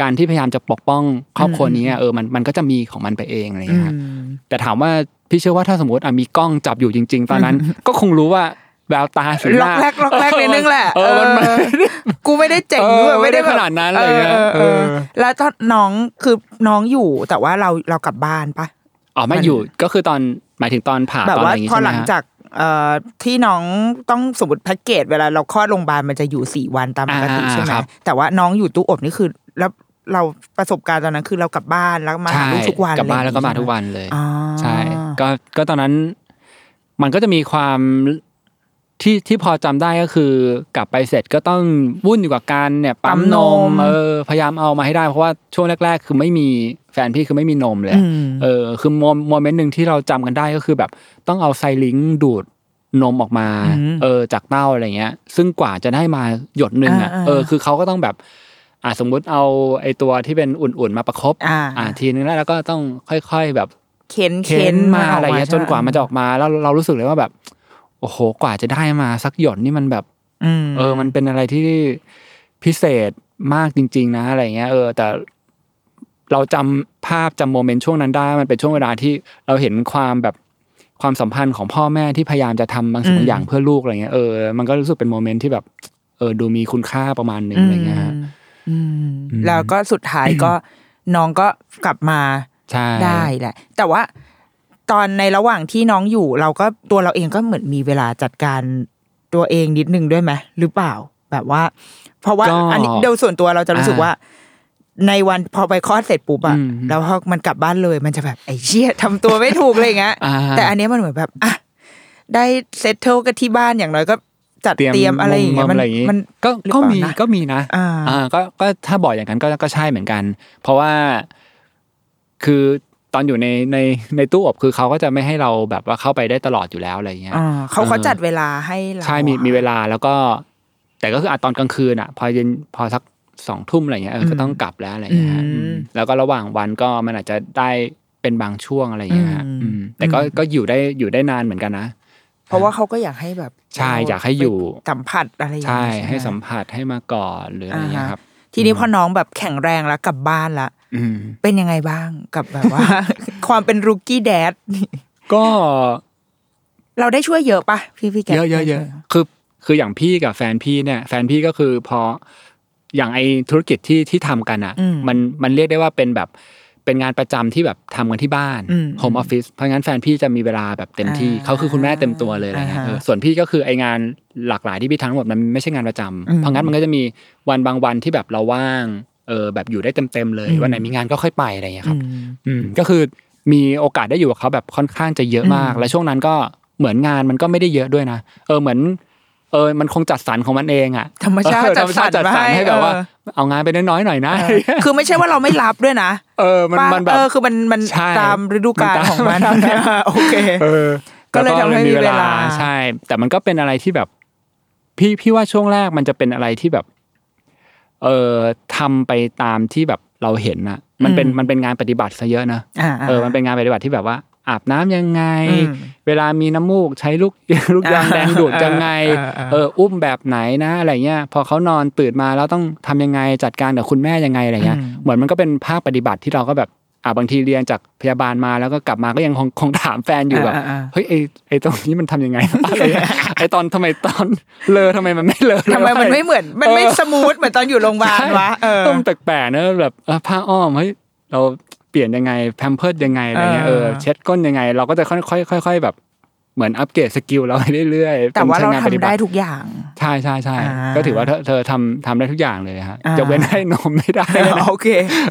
การที่พยายามจะปกป้องครอบครัวนี้อะเออมันมันก็จะมีของมันไปเองอะไรอย่างอืเงี้ยครับมแต่ถามว่าพี่เชื่อว่าถ้าสมมติอะมีกล้องจับอยู่จริง ๆ ตอนนั้นก็คงรู้ว่าแววตาสีหล็อน้ากแรกล็อกแรกนิดนึงแหละเออมันมันเออกูไม่ได้เจ๋งเออด้วยไม่ได้แบบขนาดนั้นอะไรเงี้ยออเออเออแล้วตอนน้องคือน้องอยู่แต่ว่าเราเรากลับบ้านปะอ๋อไม่มันอยู่ก็คือตอนหมายถึงตอนผ่าแบบตอนว่าอะไรอย่างงี้พอใช่ไหหมลังฮะจากเอ่อ ที่น้องต้องสมมติแพ็กเกจเวลาเราคลอดโรงพยาบาลมันจะอยู่สี่วันตามปกติอ่าใช่ไหมครับแต่ว่าน้องอยู่ตู้อบนี่คือแล้วเราประสบการณ์ตอนนั้นคือเรากลับบ้านแล้วมาหาใช่ลูกทุกวันกลับบ้านแล้วก็มาอะไรอย่งงี้ทุกวันเลยอ๋อใช่ก็ก็ตอนนั้น มันก็จะมีความที่ที่พอจำได้ก็คือกลับไปเสร็จก็ต้องวุ่นอยู่กับการเนี่ยปั๊มนมเออพยายามเอามาให้ได้เพราะว่าช่วงแรก ๆ คือไม่มีแฟนพี่คือไม่มีนมเลยอือะมเออคือโมโมเมนต์หนึ่งที่เราจำกันได้ก็คือแบบต้องเอาไซลิงค์ดูด นมออกมาอืมเออจากเต้าอะไรเงี้ย ซึ่งกว่าจะได้มาหยดหนึ่งอะอ่าๆเออคือเขาก็ต้องแบบอ่าสมมุติเอาไอตัวที่เป็นอุ่นๆมาประคบอ่าอ่าทีนึงแล้วแล้วก็ต้องค่อยๆแบบเค้นเค้นมาอะไรเงี้ยใช่จนกว่ามันจะออกมาแล้วเรารู้สึกเลยว่าแบบ โอ้โหกว่าจะได้มาสักหยดนี่มันแบบอืมเออ มันเป็นอะไรที่พิเศษมากจริง ๆ นะอะไรเงี้ย เออ แต่เราจำภาพจำโมเมนต์ช่วงนั้นได้ มันเป็นช่วงเวลาที่เราเห็นความแบบ ความสัมพันธ์ของพ่อแม่ที่พยายามจะทำบางสิ่งบางอย่างเพื่อลูกอะไรเงี้ยเออมันก็รู้สึกเป็นโมเมนต์ที่แบบเออดูมีคุณค่าประมาณหนึ่งอะไรเงี้ยฮะอืมอืมแล้วก็สุดท้ายก็น้องก็กลับมาใช่ได้แหละ แต่ว่าตอนในระหว่างที่น้องอยู่ เราก็ตัวเราเองก็เหมือนมีเวลาจัดการตัวเองนิดนึงด้วยไหมหรือเปล่า แบบว่า เพราะว่าก็อันนี้โดยส่วนตัวเราจะรู้สึกอ่าว่า ในวันพอไปคลอดเสร็จปุ๊บอะอืมแล้วพอมันกลับบ้านเลย มันจะแบบไอ้เชี่ยทำตัวไม่ถูกเลยอย่างเงี้ยอ่าแต่อันเนี้ยมันเหมือนแบบอะได้เซตเทิลกันที่บ้านอย่างน้อยก็จัดเตรียมอะไรอย่างเงี้ยมุมันอะไรอย่างงี้มันก็หรือก็เปล่ามีนะก็มีนะอ่าอ่าก็ก็ถ้าบอกอย่างนั้นก็ก็ใช่เหมือนกัน เพราะว่าคือตอนอยู่ในในในตู้อบคือเขาก็จะไม่ให้เราแบบว่าเข้าไปได้ตลอดอยู่แล้วอะไรเงี้ยอ่าเขาเออเขาจัดเวลาให้เราใช่มีอะมีเวลาแล้วก็ แต่ก็คืออะตอนกลางคืนอะ พอเย็นพอสัก สองทุ่มอะไรเงี้ยเออก็ต้องกลับแล้วอะไรเงี้ยฮะอืมอืมแล้วก็ระหว่างวันก็มันอาจจะได้เป็นบางช่วงอะไรเงี้ยฮะอืมอืมแต่ก็อืมก็อยู่ได้อยู่ได้นานเหมือนกันนะเพราะว่าเขาก็อยากให้แบบใช่อยากให้อยู่ไปสัมผัสอะไรอย่างใช่เงี้ยให้ไสัมผัสให้มาก่อนหรืออะไรเงี้ยครับ ทีนี้พอน้องแบบแข็งแรงแล้วกลับบ้านละอืมเป็นยังไงบ้างกับแบบว่า ความเป็นรุกี้แดดก็เราได้ช่วยเยอะปะพี่พี่แกเยอะเยอะเยอะคือคืออย่างพี่กับแฟนพี่เนี่ย แฟนพี่ก็คือพอ อย่างไอธุรกิจที่ที่ทำกันอะ มันมันเรียกได้ว่าเป็นแบบเป็นงานประจำที่แบบทำกันที่บ้านโฮมออฟฟิศเพราะงั้นแฟนพี่จะมีเวลาแบบเต็มที่เขาคือคุณแม่เต็มตัวเลยอะไรเงี้ยเออส่วนพี่ก็คือไองานหลากหลายที่พี่ทำทั้งหมดมันไม่ใช่งานประจำเพราะงั้นมันก็จะมีวันบางวันที่แบบเราว่างเออแบบอยู่ได้เต็มๆเลยวันไหนมีงานก็ค่อยไปอะไรเงี้ยครับอืมก็คือมีโอกาสได้อยู่กับเขาแบบค่อนข้างจะเยอะมาก และช่วงนั้นก็เหมือนงานมันก็ไม่ได้เยอะด้วยนะเออเหมือน เอเออมันคงจัดสรรของมันเองอะธรรมชาติเออจัดสรรจัดสรรมาให้ให้แบบว่าเออเอางานไปน้อยๆหน่อยนะ คือไม่ใช่ว่าเราไม่รับด้วยนะ เออมันป้ามันแบบเออคือมันมันใช่ตามฤดูกาลมันตามของมันโอเคเออก็เลยทำให้มีเวลาใช่ แต่มันก็เป็นอะไรที่แบบ พี่พี่ว่าช่วงแรกมันจะเป็นอะไรที่แบบ เออทำไปตามที่แบบเราเห็นนะมันเป็นมันเป็นงานปฏิบัติซะเยอะนะอ่าเออมันเป็นงานปฏิบัติที่แบบว่า อาบน้ำยังไงอืมเวลามีน้ำมูกใช้ลูกลูกยางแดงดูดยังไงเออเออเออเอออุ้มแบบไหนนะอะไรเงี้ยพอเขานอนตื่นมาแล้วต้องทำยังไงจัดการกับคุณแม่ยังไงอะไรเงี้ยอืมเหมือนมันก็เป็นภาคปฏิบัติที่เราก็แบบอ่าบางทีเรียนจากพยาบาลมาแล้วก็กลับมาก็ยังคงคงถามแฟนอยู่แบบอ่าอ่าเฮ้ยไอไอตรงนี้มันทำยังไงอะไรเงี้ยไอตอนทำไมตอนเรอทำไมมันไม่เรอทำไมมันไม่เหมือน มันไม่เออ smooth เหมือนตอนอยู่โรงพยาบาลวะเออต้มแปลกๆเนอะแบบเออผ้าอ้อมเฮ้ยเรา เปลี่ยนยังไงแพมเพิร์สยังไงอะไรเงี้ยเอเอออเช็ดก้นยังไง เราก็จะค่อยๆค่อย ๆ แบบเหมือน upgrade skill เราไปเรื่อยๆแต่ว่าเราเป็นทำงนปฏิบัได้ทุกอย่าง ใช่ใช่ใช่อ่าก็ถือว่าเธอเธอทำทำได้ทุกอย่างเลยฮะอ่าจะเว้นให้นมไม่ได้โอเค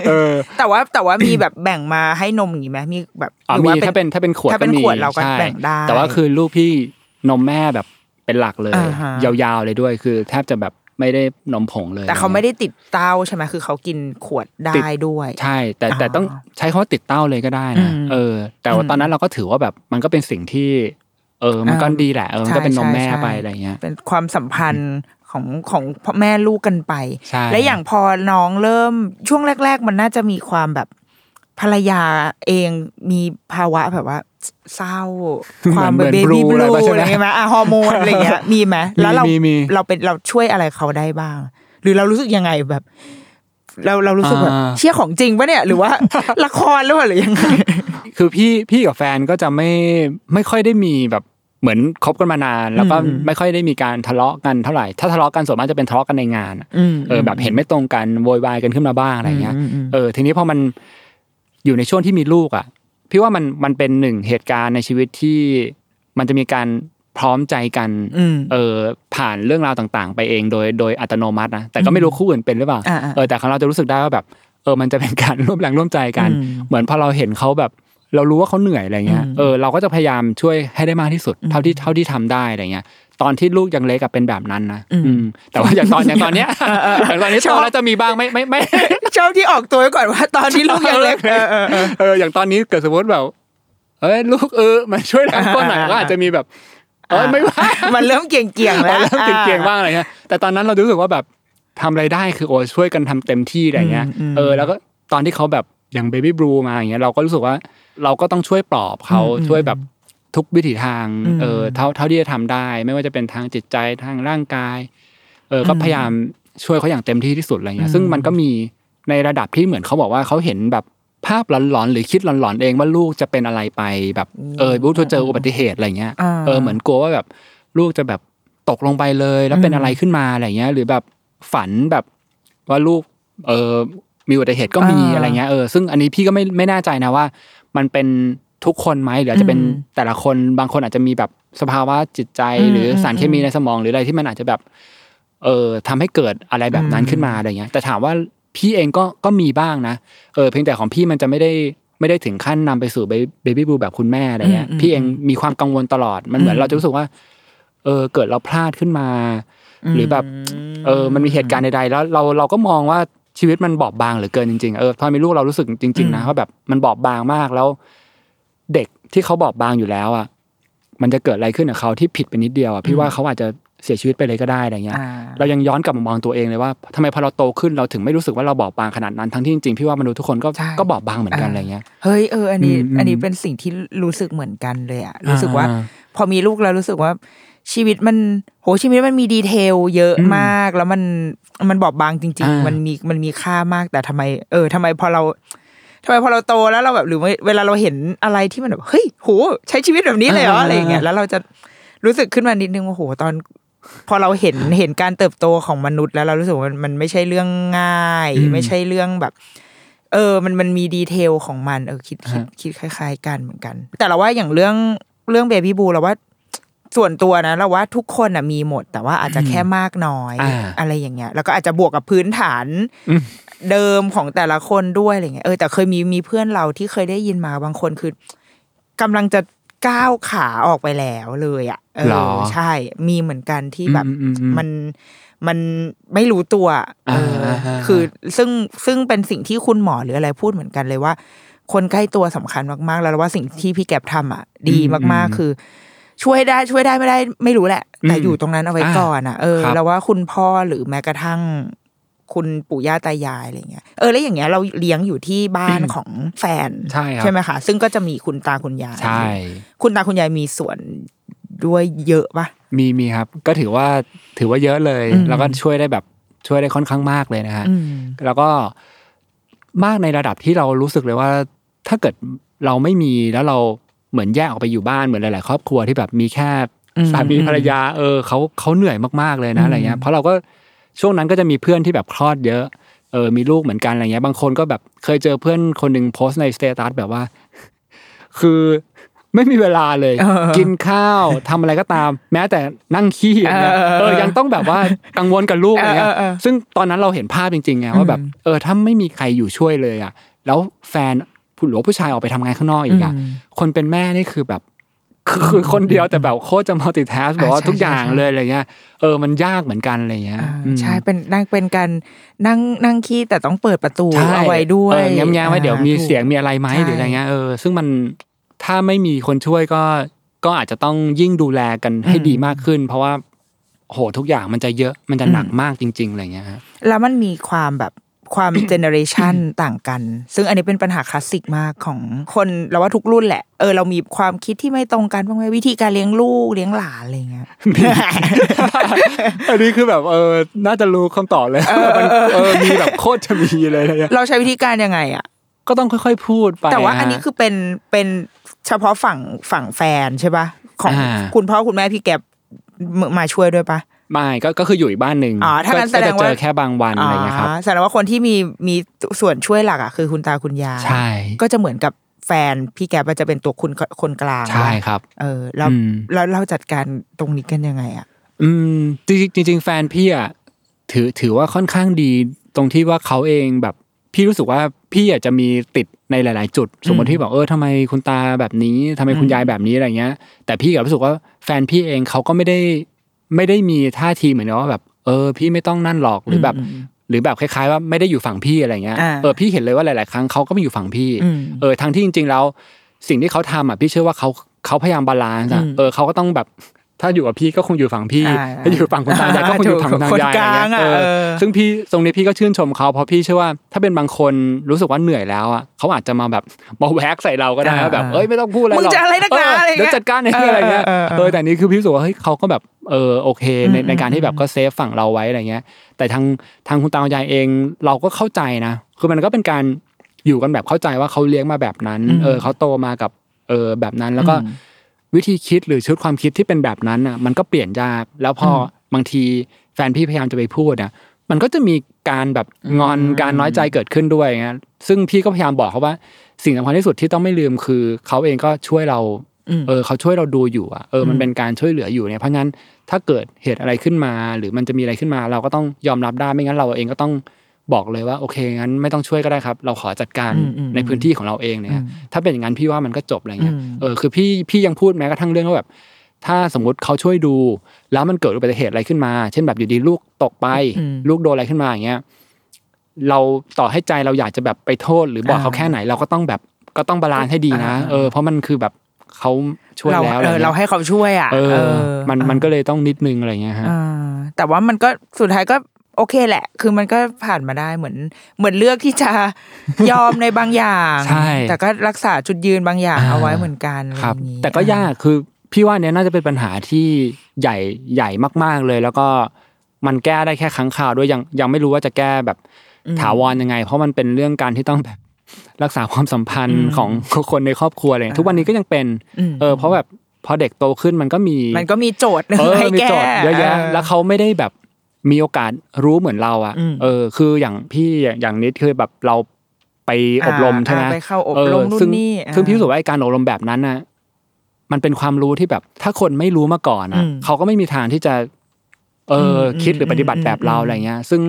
เออแต่ว่าแต่ว่ามีแบบแบ่งมาให้นมอย่างงี้ไหมมีแบบอ๋อหรือมีว่าถ้าเป็นถ้าเป็นขวดถ้าเป็นก็มีขวดเราก็ใช่แบ่งได้แต่ว่าคือลูกพี่นมแม่แบบเป็นหลักเลยอ่าฮะยาวๆเลยด้วยคือ แทบจะแบบ ไม่ได้นมผงเลย แต่เขาไม่ได้ติดเต้าใช่ไหมคือเขากินขวดได้ด้วย ใช่ แต่แต่อ่าต้องใช้คำว่าติดเต้าเลยก็ได้นะอืมเออ แต่ว่าตอนนั้นเราก็ถือว่าแบบมันก็เป็นสิ่งที่ เออ มันก็อ่าดีแหละเออมันก็เป็นนมแม่ใช่ใช่ไปอะไรเงี้ย เป็นความสัมพันธ์ของของพ่อแม่ลูกกันไปใช่และอย่างพอน้องเริ่มช่วงแรก ๆ มันน่าจะมีความแบบภรรยาเองมีภาวะแบบว่า เศร้า ความเหแบมืบอนเบบี้ blue บลูอะไรอะไรใช่ไหมเงี้ยไหมอะฮอร์โมนอะไรเงี้ยมีไหมแล้วเรามีมีเราเป็นเราช่วยอะไรเขาได้บ้าง หรือเรารู้สึกยังไงแบบ เราเรารู้สึกแบบอ่าเชี่ยของจริงปะเนี่ย หรือว่าละครหรือเปล่าหรือยังไงคือพี่พี่กับแฟนก็จะไม่ไม่ค่อยได้มีแบบเหมือนคบกันมานาน แล้วก็อืมไม่ค่อยได้มีการทะเลาะกันเท่าไหร่ถ้าทะเลาะกันส่วนมากจะเป็นทะเลาะกันในงานอะมเออแบบเห็นไม่ตรงกันโวยวายกันขึ้นมาบ้างอะไรเงี้ยอืมอืมเออทีนี้พอมันอยู่ในช่วงที่มีลูกอะ พี่ว่ามันมันเป็นหนึ่งเหตุการณ์ในชีวิตที่มันจะมีการพร้อมใจกันอืมเออผ่านเรื่องราวต่าง ๆ ไปเองโดยโดยอัตโนมัตินะแต่ก็ไม่รู้คู่อื่นเป็นหรือเปล่าอ่าๆเออแต่ของเราจะรู้สึกได้ว่าแบบเออมันจะเป็นการร่วมแรงร่วมใจกันอืมเหมือนพอเราเห็นเขาแบบ เรารู้ว่าเขาเหนื่อยอะไรเงี้ยอืมเออเราก็จะพยายามช่วยให้ได้มากที่สุดเท่าที่เท่าที่ทำได้อะไรเงี้ย ตอนที่ลูกยังเล็กกับเป็นแบบนั้นนะอืมแต่ว่าอย่างตอนอย่างตอนเนี้ยอย่างตอนนี้โตแล้วจะมีบ้างไม่ไม่ไม่ชอบที่ออกตัวไว้ก่อนว่าตอนที่ลูกยังเล็กเออเออเออเอออย่างตอนนี้เกิดสมมติแบบเอ้ยลูกเออมาช่วยล้างก้นหน่อยอ่าก็อาจจะมีแบบเอ้ยไม่ว่ามันเริ่มเกี่ยงเกี่ยงๆแล้วเริ่มเก่งๆบ้างอะไรเงี้ยแต่ตอนนั้นเรารู้สึกว่าแบบทำอะไรได้คือโอ้ช่วยกันทำเต็มที่อะไรเงี้ยอืมเออแล้วก็ตอนที่เขาแบบอย่างเบบี้บลูมาอย่างเงี้ยเราก็รู้สึกว่าเราก็ต้องช่วยปลอบเขาอืมช่วยแบบ ทุกวิถีทางอืมเออเท่าเท่าที่จะทำได้ ไม่ว่าจะเป็นทางจิตใจทางร่างกาย เออก็อืมพยายามช่วยเขาอย่างเต็มที่ที่สุดอะไรเงี้อืยมซึ่งมันก็มีในระดับที่เหมือนเขาบอกว่าเขาเห็นแบบภาพหลอนๆหรือคิดหลอนๆเองว่าลูกจะเป็นอะไรไปแบบเออลูกจะเจออุบัติเหตุอะไรเงี้ยอ่าเออเหมือนกลัวว่าแบบลูกจะแบบตกลงไปเลย แล้วเป็นอืมอะไรขึ้นมาอะไรเงี้ย หรือแบบฝันแบบว่าลูกเออมีอุบัติเหตุก็มีอ่าอะไรเงี้ยเออซึ่งอันนี้พี่ก็ไม่ไม่แน่ใจนะว่า มันเป็น ทุกคนไหมหรืออาจจะเป็นอืมแต่ละคนบางคนอาจจะมีแบบสภาวะจิตใจอืมหรือสารเคมีอืมในสมองหรืออะไรที่มันอาจจะแบบ เออทำให้เกิดอะไรแบบนั้นอืมขึ้นมาอะไรเงี้ย แต่ถามว่าพี่เองก็ก็มีบ้างนะเออเพียงแต่ของพี่มันจะไม่ได้ไม่ได้ถึงขั้นนำไปสู่เบบี้บูแบบคุณแม่อะไรเงี้ยอืมพี่เองมีความกังวลตลอดมันเหมือนอืมเราจะรู้สึกว่า เออเกิดเราพลาดขึ้นมา หรือแบบเออมันมีเหตุการณ์ใดๆแล้วเราเราก็มองว่าชีวิตมันบอบบางเหลือเกินจริงๆเออตอนมีลูกเรารู้สึกจริง ๆ นะว่าแบบมันบอบบางมากแล้ว เด็กที่เขาบอบบางอยู่แล้วอะมันจะเกิดอะไรขึ้นกับเขาที่ผิดไปนิดเดียวอะพี่ว่าเขาอาจจะเสียชีวิตไปเลยก็ได้อะไรเงี้ยอ่าเรายังย้อนกลับมามองตัวเองเลยว่าทำไมพอเราโตขึ้นเราถึงไม่รู้สึกว่าเราบอบบางขนาดนั้นทั้งที่จริงๆพี่ว่ามนุษย์ทุกคนก็ใช่ก็บอบบางเหมือนกันอะไรเงี้ยเฮ้ยเอออันนี้อืมอืมอันนี้เป็นสิ่งที่รู้สึกเหมือนกันเลยอะรู้สึกว่าอ่า พอมีลูกแล้วรู้สึกว่าชีวิตมันโหชีวิตมันมีดีเทลเยอะอืมมาก แล้วมันมันบอบบางจริงอ่าๆมันมีมันมีค่ามากแต่ทำไม เออทำไมพอเรา ทำไมพอเราโตแล้วเราแบบหรือเวลาเราเห็นอะไรที่มันแบบเฮ้ยโหใช้ชีวิตแบบนี้เลยเหรออะไรอย่างเงี้ยแล้วเราจะรู้สึกขึ้นมานิดนึงว่าโหตอน พอเราเห็นเห็นการเติบโตของมนุษย์แล้วเรารู้สึกว่ามันมันไม่ใช่เรื่องง่ายอืมไม่ใช่เรื่องแบบ เออ มันมันมีดีเทลของมันเออคิดคิดฮะคิดคล้าย ๆ กันเหมือนกัน แต่เราว่าอย่างเรื่องเรื่องเบบี้บูเราว่าส่วนตัวนะเราว่าทุกคนอะมีหมด แต่ว่าอาจจะแค่มากน้อยอ่าอะไรอย่างเงี้ย แล้วก็อาจจะบวกกับพื้นฐานอืม เดิมของแต่ละคนด้วยอะไรเงี้ยเออแต่เคยมีมีเพื่อนเราที่เคยได้ยินมาบางคนคือกำลังจะก้าวขาออกไปแล้วเลยอะเอหรออใช่ มีเหมือนกันที่แบบอืมอืมอืมมันมันไม่รู้ตัวเอออาฮะคือซึ่งซึ่งเป็นสิ่งที่คุณหมอหรืออะไรพูดเหมือนกันเลยว่า คนใกล้ตัวสำคัญมากๆ แล้วว่าสิ่งที่พี่แก็บทำอะ ดีมากๆคือ ช่วยได้ช่วยได้ไม่ได้ไม่รู้แหละ แต่อืมอยู่ตรงนั้นเอาไว้อ่าก่อนอะเออครับแล้วว่าคุณพ่อหรือแม้กระทั่ง คุณปู่ย่าตายายอะไรเงี้ยเออแล้วอย่างเงี้ยเราเลี้ยงอยู่ที่บ้านของแฟนใช่ครับไหมคะซึ่งก็จะมีคุณตาคุณยายใช่คุณตาคุณยายมีส่วนด้วยเยอะปะมีมีครับ ก็ถือว่าถือว่าเยอะเลยอืมแล้วก็ช่วยได้แบบช่วยได้ค่อนข้างมากเลยนะฮะอืมแล้วก็มากในระดับที่เรารู้สึกเลยว่า ถ้าเกิดเราไม่มีแล้วเราเหมือนแยกออกไปอยู่บ้านเหมือนหลาย ๆ ครอบครัวที่แบบมีแค่อืมสามีภรรยาเออเขาเขาเหนื่อยมากๆเลยนะอะไรเงี้ยเพราะเราก็ ช่วงนั้นก็จะมีเพื่อนที่แบบคลอดเยอะเออมีลูกเหมือนกันอะไรเงี้ยบางคนก็แบบเคยเจอเพื่อนคนหนึ่งโพสต์ใน status แบบว่า คือไม่มีเวลาเลยเออกินข้าวทำอะไรก็ตาม แม้แต่นั่งขี้อย่างเงี้ยเออเออยังต้องแบบว่ากังวลกับลูกอะไรเงี้ยเออเออเออซึ่งตอนนั้นเราเห็นภาพจริงๆไงว่าแบบเออถ้าไม่มีใครอยู่ช่วยเลยอะ แล้วแฟนผู้หรือว่าผู้ชายออกไปทำงานข้างนอกอีกอะอืมคนเป็นแม่นี่คือแบบ คือคือคนเดียวแต่แบบโคตรจะมัลติทัสแบบว่าใช่ทุกอย่างใช่เลยอะไรเงี้ยเออมันยากเหมือนกันอะไรเงี้ยอ่าอืมใช่เป็นนั่งเป็นการนั่งนั่งขี้แต่ต้องเปิดประตูใช่เอาไว้ด้วยเออแง้มๆไว้เดี๋ยวมีอ่าถูกเสียงมีอะไรไหมใช่หรืออะไรเงี้ยเออซึ่งมันถ้าไม่มีคนช่วยก็ก็อาจจะต้องยิ่งดูแลกันให้ดีมากขึ้น เพราะว่าโหทุกอย่างมันจะเยอะมันจะหนักมากจริง ๆอะไรเงี้ยฮะแล้วมันมีความแบบ ความเจเนอเรชันต่างกัน ซึ่งอันนี้เป็นปัญหาคลาสสิกมากของคนเราว่าทุกรุ่นแหละเออเรามีความคิดที่ไม่ตรงกันบ้างไหมวิธีการเลี้ยงลูกเลี้ยงหลานอะไรเงี้ยอันนี้คือแบบเออน่าจะรู้คำตอบเลยมันเออมีแบบโคตรจะมีเลยอะไรเงี้ยเราใช้วิธีการยังไงอะก็ต้องค่อยๆพูดไปแต่ว่าอันฮะนี้คือเป็นเป็นเฉพาะฝั่งฝั่งแฟนใช่ปะของอ่าคุณพ่อคุณแม่พี่แก็บมาช่วยด้วยปะ ไม่ก็ก็คืออยู่อีกบ้านหนึ่งอ๋อถ้างั้นก็แสดงจะเจอว่าแค่บางวันอะไรเงี้ยครับอ๋อแสดงว่าคนที่มีมีส่วนช่วยหลักอะคือคุณตาคุณยายใช่ ก็จะเหมือนกับแฟนพี่แก๊ปอะจะเป็นตัวคุณคนกลางใช่ครับ เออแล้วอืมแล้วเราจัดการตรงนี้กันยังไงอะ อืมจริงๆจริงๆแฟนพี่อะถือถือว่าค่อนข้างดีตรงที่ว่าเขาเองแบบพี่รู้สึกว่าพี่อาจจะมีติดในหลาย ๆ จุด สมมติที่บอกเออทำไมคุณตาแบบนี้ทำไมคุณยายแบบนี้อะไรเงี้ย แต่พี่ก็รู้สึกว่าแฟนพี่เองเขาก็ไม่ได้ ไม่ได้มีท่าทีเหมือนกับว่าแบบ เออ พี่ไม่ต้องนั่นหรอกหรือแบบ หรือแบบคล้ายๆว่าไม่ได้อยู่ฝั่งพี่อะไรเงี้ยอ่าเออพี่เห็นเลยว่าหลาย ๆ ครั้งเขาก็มาอยู่ฝั่งพี่อืมเออทั้งที่จริง ๆ แล้ว สิ่งที่เขาทำอะพี่เชื่อว่าเขาเขาพยายาม balance อะอืมเออเขาก็ต้องแบบ ถ้าอยู่กับพี่ก็คงอยู่ฝั่งพี่อ่าถ้าอยู่ฝั่งคุณตายายก็คงอยู่ฝั่งคุณตายายคนกลางอะไรเงี้ยอะเออเออซึ่งพี่ตรงนี้พี่ก็ชื่นชมเขาเพราะพี่เชื่อว่าถ้าเป็นบางคนรู้สึกว่าเหนื่อยแล้วอะเขาอาจจะมาแบบมาแวกใส่เราก็ได้ว่าแบบเอ้ยไม่ต้องพูดอะไรหรอกมึงจะอะไรนักหนาอะไรเงี้ยเดี๋ยวจัดการเองอะไรเงี้ยเออเออเออเออแต่นี่คือพี่รู้สึกว่าเฮ้ยเขาก็แบบเออโอเคในอืมในการที่แบบก็เซฟฝั่งเราไว้อะไรเงี้ย แต่ทางทางคุณตาคุณยายเองเราก็เข้าใจนะคือมันก็เป็นการอยู่กันแบบเข้าใจว่าเขาเลี้ยงมาแบบนั้นอืมเออเขาโตมากับเออแบบนั้นแล้วก็อืม วิธีคิดหรือชุดความคิดที่เป็นแบบนั้นอะมันก็เปลี่ยนยากแล้วพออบางทีแฟนพี่พยายามจะไปพูดอะมันก็จะมีการแบบงอนการน้อยใจเกิดขึ้นด้วยเงี้ยซึ่งพี่ก็พยายามบอกเขาว่า สิ่งสำคัญที่สุดที่ต้องไม่ลืมคือเขาเองก็ช่วยเราอืมเออเขาช่วยเราดูอยู่อะเออมันเป็นการช่วยเหลืออยู่เนี่ยเพราะงั้นถ้าเกิดเหตุอะไรขึ้นมา หรือมันจะมีอะไรขึ้นมา เราก็ต้องยอมรับได้ไม่งั้นเราเองก็ต้อง บอกเลยว่าโอเคงั้นไม่ต้องช่วยก็ได้ครับ เราขอจัดการอืมอืมในพื้นที่ของเราเองเนี่ยถ้าเป็นอย่างนั้นพี่ว่ามันก็จบอะไรเงี้ยอืมเออคือพี่พี่ยังพูดแม้กระทั่งเรื่องว่าแบบ ถ้าสมมุติเขาช่วยดู แล้วมันเกิดอุบัติเหตุอะไรขึ้นมา เช่นแบบอยู่ดีลูกตกไปอืมลูกโดนอะไรขึ้นมาอย่างเงี้ยเราต่อให้ใจเราอยากจะแบบไปโทษ หรือบอกอ่าเขาแค่ไหน เราก็ต้องแบบก็ต้อง balance ให้ดีนะอ่าเออเพราะมันคือแบบเขาช่วยเราแล้วเออเราอะไรอเราเงี้ยให้เขาช่วยอะเอเอออมันมันก็เลยต้องนิดนึงอะไรเงี้ยฮะอ่าแต่ว่ามันก็สุดท้ายก็ โอเคแหละ คือมันก็ผ่านมาได้เหมือน เหมือนเลือกที่จะยอมในบางอย่าง ใช่ แต่ก็รักษาจุดยืนบางอย่างอ่าเอาไว้เหมือนกันอะครับไอย่างงี้แต่ก็ยากคือพี่ว่าเนี้ยน่าจะเป็นปัญหาที่ใหญ่ใหญ่มาก ๆเลย แล้วก็มันแก้ได้แค่ครั้งคราวด้วยยังยังไม่รู้ว่าจะแก้แบบถาวรยังไง เพราะมันเป็นเรื่องการที่ต้องแบบรักษาความสัมพันธ์ของคนในครอบครัวอะไรเลยทุกวันนี้ก็ยังเป็นมเออเพราะแบบพอเด็กโตขึ้นมันก็มีมันก็มีโจทย์หนึ่งเออให้มีแก้โจทย์เยอะแยะแล้วเขาไม่ได้แบบ มีโอกาสรู้เหมือนเราอะอืมเออ คืออย่างพี่อย่างนิดคือแบบเราไปอบรมใช่ไหมอ่าไปเข้าอบเรมนู่ซึ่นงนี่ซึ่งพี่อ่ารู้สึกว่าไอ้การอบรมแบบนั้นน่ะมันเป็นความรู้ที่แบบ ถ้าคนไม่รู้มาก่อนอะอืมเขาก็ไม่มีทางที่จะ เอออมคิดหรือปฏิบัติแบบเราอืมอะไรเงี้ย ซึ่ง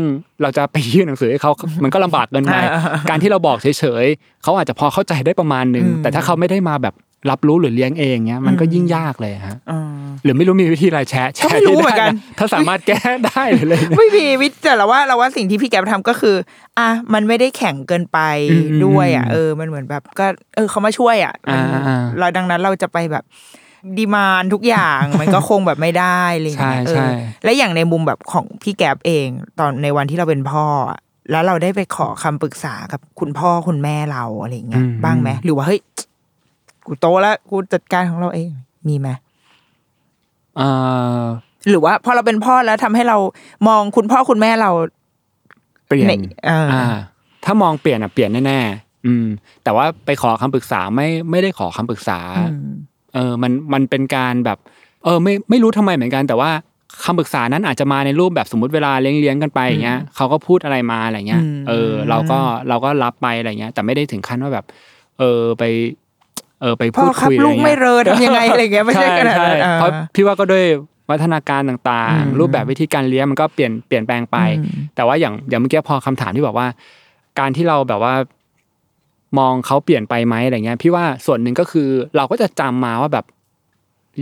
เราจะไปยื่นหนังสือให้เขามันก็ลำบากเกินไปอ่าการที่เราบอกเฉยๆเขาอาจจะพอเข้าใจได้ประมาณหนึ่งอืมแต่ถ้าเขาไม่ได้มาแบบ รับรู้หรือเลี้ยงเองเนี้ยมันก็ยิ่งยากเลยฮะอ่าหรือไม่รู้มีวิธีอะไรแชร์แชก็ร์ไม่รู้เหมือนกันได้ะถ้าสามารถแก้ได้หรืออะไรเนี่ยไม่มีวิแต่เราว่าเราว่าสิ่งที่พี่แกทำก็คือ อะมันไม่ได้แข็งเกินไปอืมด้วยอะอืมเออ มันเหมือนแบบก็ เออเขามาช่วยอะอ่ามันอ่าเราดังนั้นเราจะไปแบบดีมานทุกอย่างมันก็คงแบบไม่ได้อะไรอย่างเงี้ยใช่เอใช่อและอย่างในมุมแบบของพี่แกบเอง ตอนในวันที่เราเป็นพ่ออะแล้วเราได้ไปขอคำปรึกษากับคุณพ่อคุณแม่เราอะไรอย่างเงี้ยบ้างไหมหรือว่าเฮ้ย กูโตแล้วกูจัดการของเราเอง มีไหมเอ่อหรือว่าพอเราเป็นพ่อแล้วทำให้เรามองคุณพ่อคุณแม่เรา เปลี่ยนในเอออ่อ่า ถ้ามองเปลี่ยนอะเปลี่ยนแน่ๆอืม แต่ว่าไปขอคำปรึกษาไม่ไม่ได้ขอคำปรึกษาอืมเออ มันมันเป็นการแบบ เออ ไม่ไม่รู้ทำไมเหมือนกัน แต่ว่าคำปรึกษานั้นอาจจะมาในรูปแบบสมมติเวลาเลี้ยงเลี้ยงๆกันไปอย่างเงี้ยเขาก็พูดอะไรมาอะไรเงี้ยอืมเออ เราก็เราก็รับไปอะไรเงี้ย แต่ไม่ได้ถึงขั้นว่าแบบ เออไป เออไปพ่พูอดครับคุยอะไรลูกไม่เงี้ยเรอทำยังไงอะไรเงี้ยไม่ใช่ขนาดนั้นใช่อ่าเพราะพี่ว่าก็ด้วยวัฒนาการต่างอืมๆรูปแบบวิธีการเลี้ยงมันก็เปลี่ยนเปลี่ยนแปลงไปอืมแต่ว่าอย่างอย่างเมื่อกี้พอคำถามที่บอกว่า การที่เราแบบว่า มองเขาเปลี่ยนไปไหมอะไรเงี้ย พี่ว่าส่วนหนึ่งก็คือเราก็จะจำมาว่าแบบ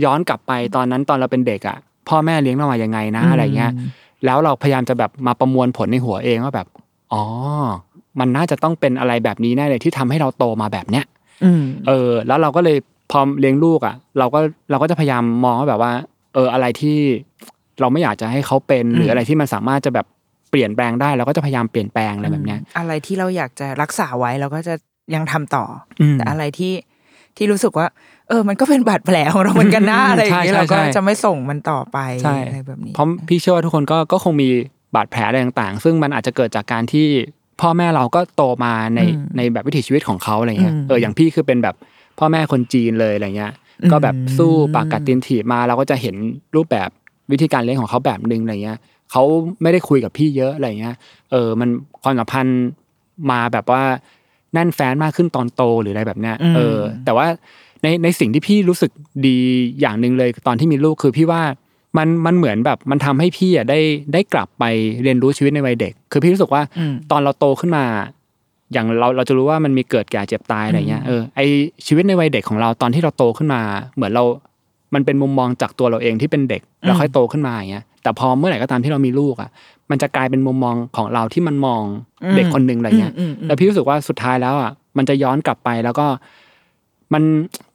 ย้อนกลับไปตอนนั้นตอนเราเป็นเด็กอะพ่อแม่เลี้ยงเรามายังไงนะอะไรเงี้ย แล้วเราพยายามจะแบบมาประมวลผลในหัวเองว่าแบบ อ๋อ มันน่าจะต้องเป็นอะไรแบบนี้แน่เลยที่ทำให้เราโตมาแบบเนี้ยอืม เออ แล้วเราก็เลยพอเลี้ยงลูกอะ เราก็เราก็จะพยายามมองว่าแบบว่า เอออะไรที่เราไม่อยากจะให้เขาเป็นหรืออะไรที่มันสามารถจะแบบเปลี่ยนแปลงได้เราก็จะพยายามเปลี่ยนแปลงอะไรแบบเนี้ย อะไรที่เราอยากจะรักษาไว้เราก็จะยังทำต่อออืมแต่อะไรที่ที่รู้สึกว่า เออ มันก็เป็นบาดแผลของเราเหมือนกันนะอืมอะไรอย่างเงี้ยใช่เราก็ใช่จะไม่ส่งมันต่อไปใช่อะไรแบบนี้เพราะพี่เชื่อว่าทุกคนก็ก็คงมีบาดแผลอะไรต่างๆ ซึ่งมันอาจจะเกิดจากการที่ พ่อแม่เราก็โตมาในอืมในแบบวิถีชีวิตของเขาอะไรเงี้ยอืมเอออย่างพี่คือเป็นแบบพ่อแม่คนจีนเลยอะไรเงี้ยอืมก็แบบสู้ปากกัดตีนถีบมาเราก็จะเห็นรูปแบบวิธีการเลี้ยงของเขาแบบนึงอะไรเงี้ยเขาไม่ได้คุยกับพี่เยอะอะไรเงี้ยเออมันความสัมพันธ์มาแบบว่าแน่นแฟนมากขึ้นตอนโตหรืออะไรแบบเนี้ยอืมเออ แต่ว่าในในสิ่งที่พี่รู้สึกดีอย่างหนึ่งเลยตอนที่มีลูกคือพี่ว่า มันมันเหมือนแบบมันทำให้พี่อะได้ได้กลับไปเรียนรู้ชีวิตในวัยเด็ก คือพี่รู้สึกว่าอืมตอนเราโตขึ้นมา อย่างเราเราจะรู้ว่ามันมีเกิดแก่เจ็บตายอะไรเงี้ยเออไอชีวิตในวัยเด็กของเราตอนที่เราโตขึ้นมา เหมือนเรา มันเป็นมุมมองจากตัวเราเองที่เป็นเด็กแล้วค่อยโตขึ้นมาอย่างเงี้ยแต่พอเมื่อไหร่ก็ตามที่เรามีลูกอะ มันจะกลายเป็นมุมมองของเราที่มันมองเด็กคนหนึ่งอะไรเงี้ยอืมอืมอืมแล้วพี่รู้สึกว่าสุดท้ายแล้วอะมันจะย้อนกลับไปแล้วก็มัน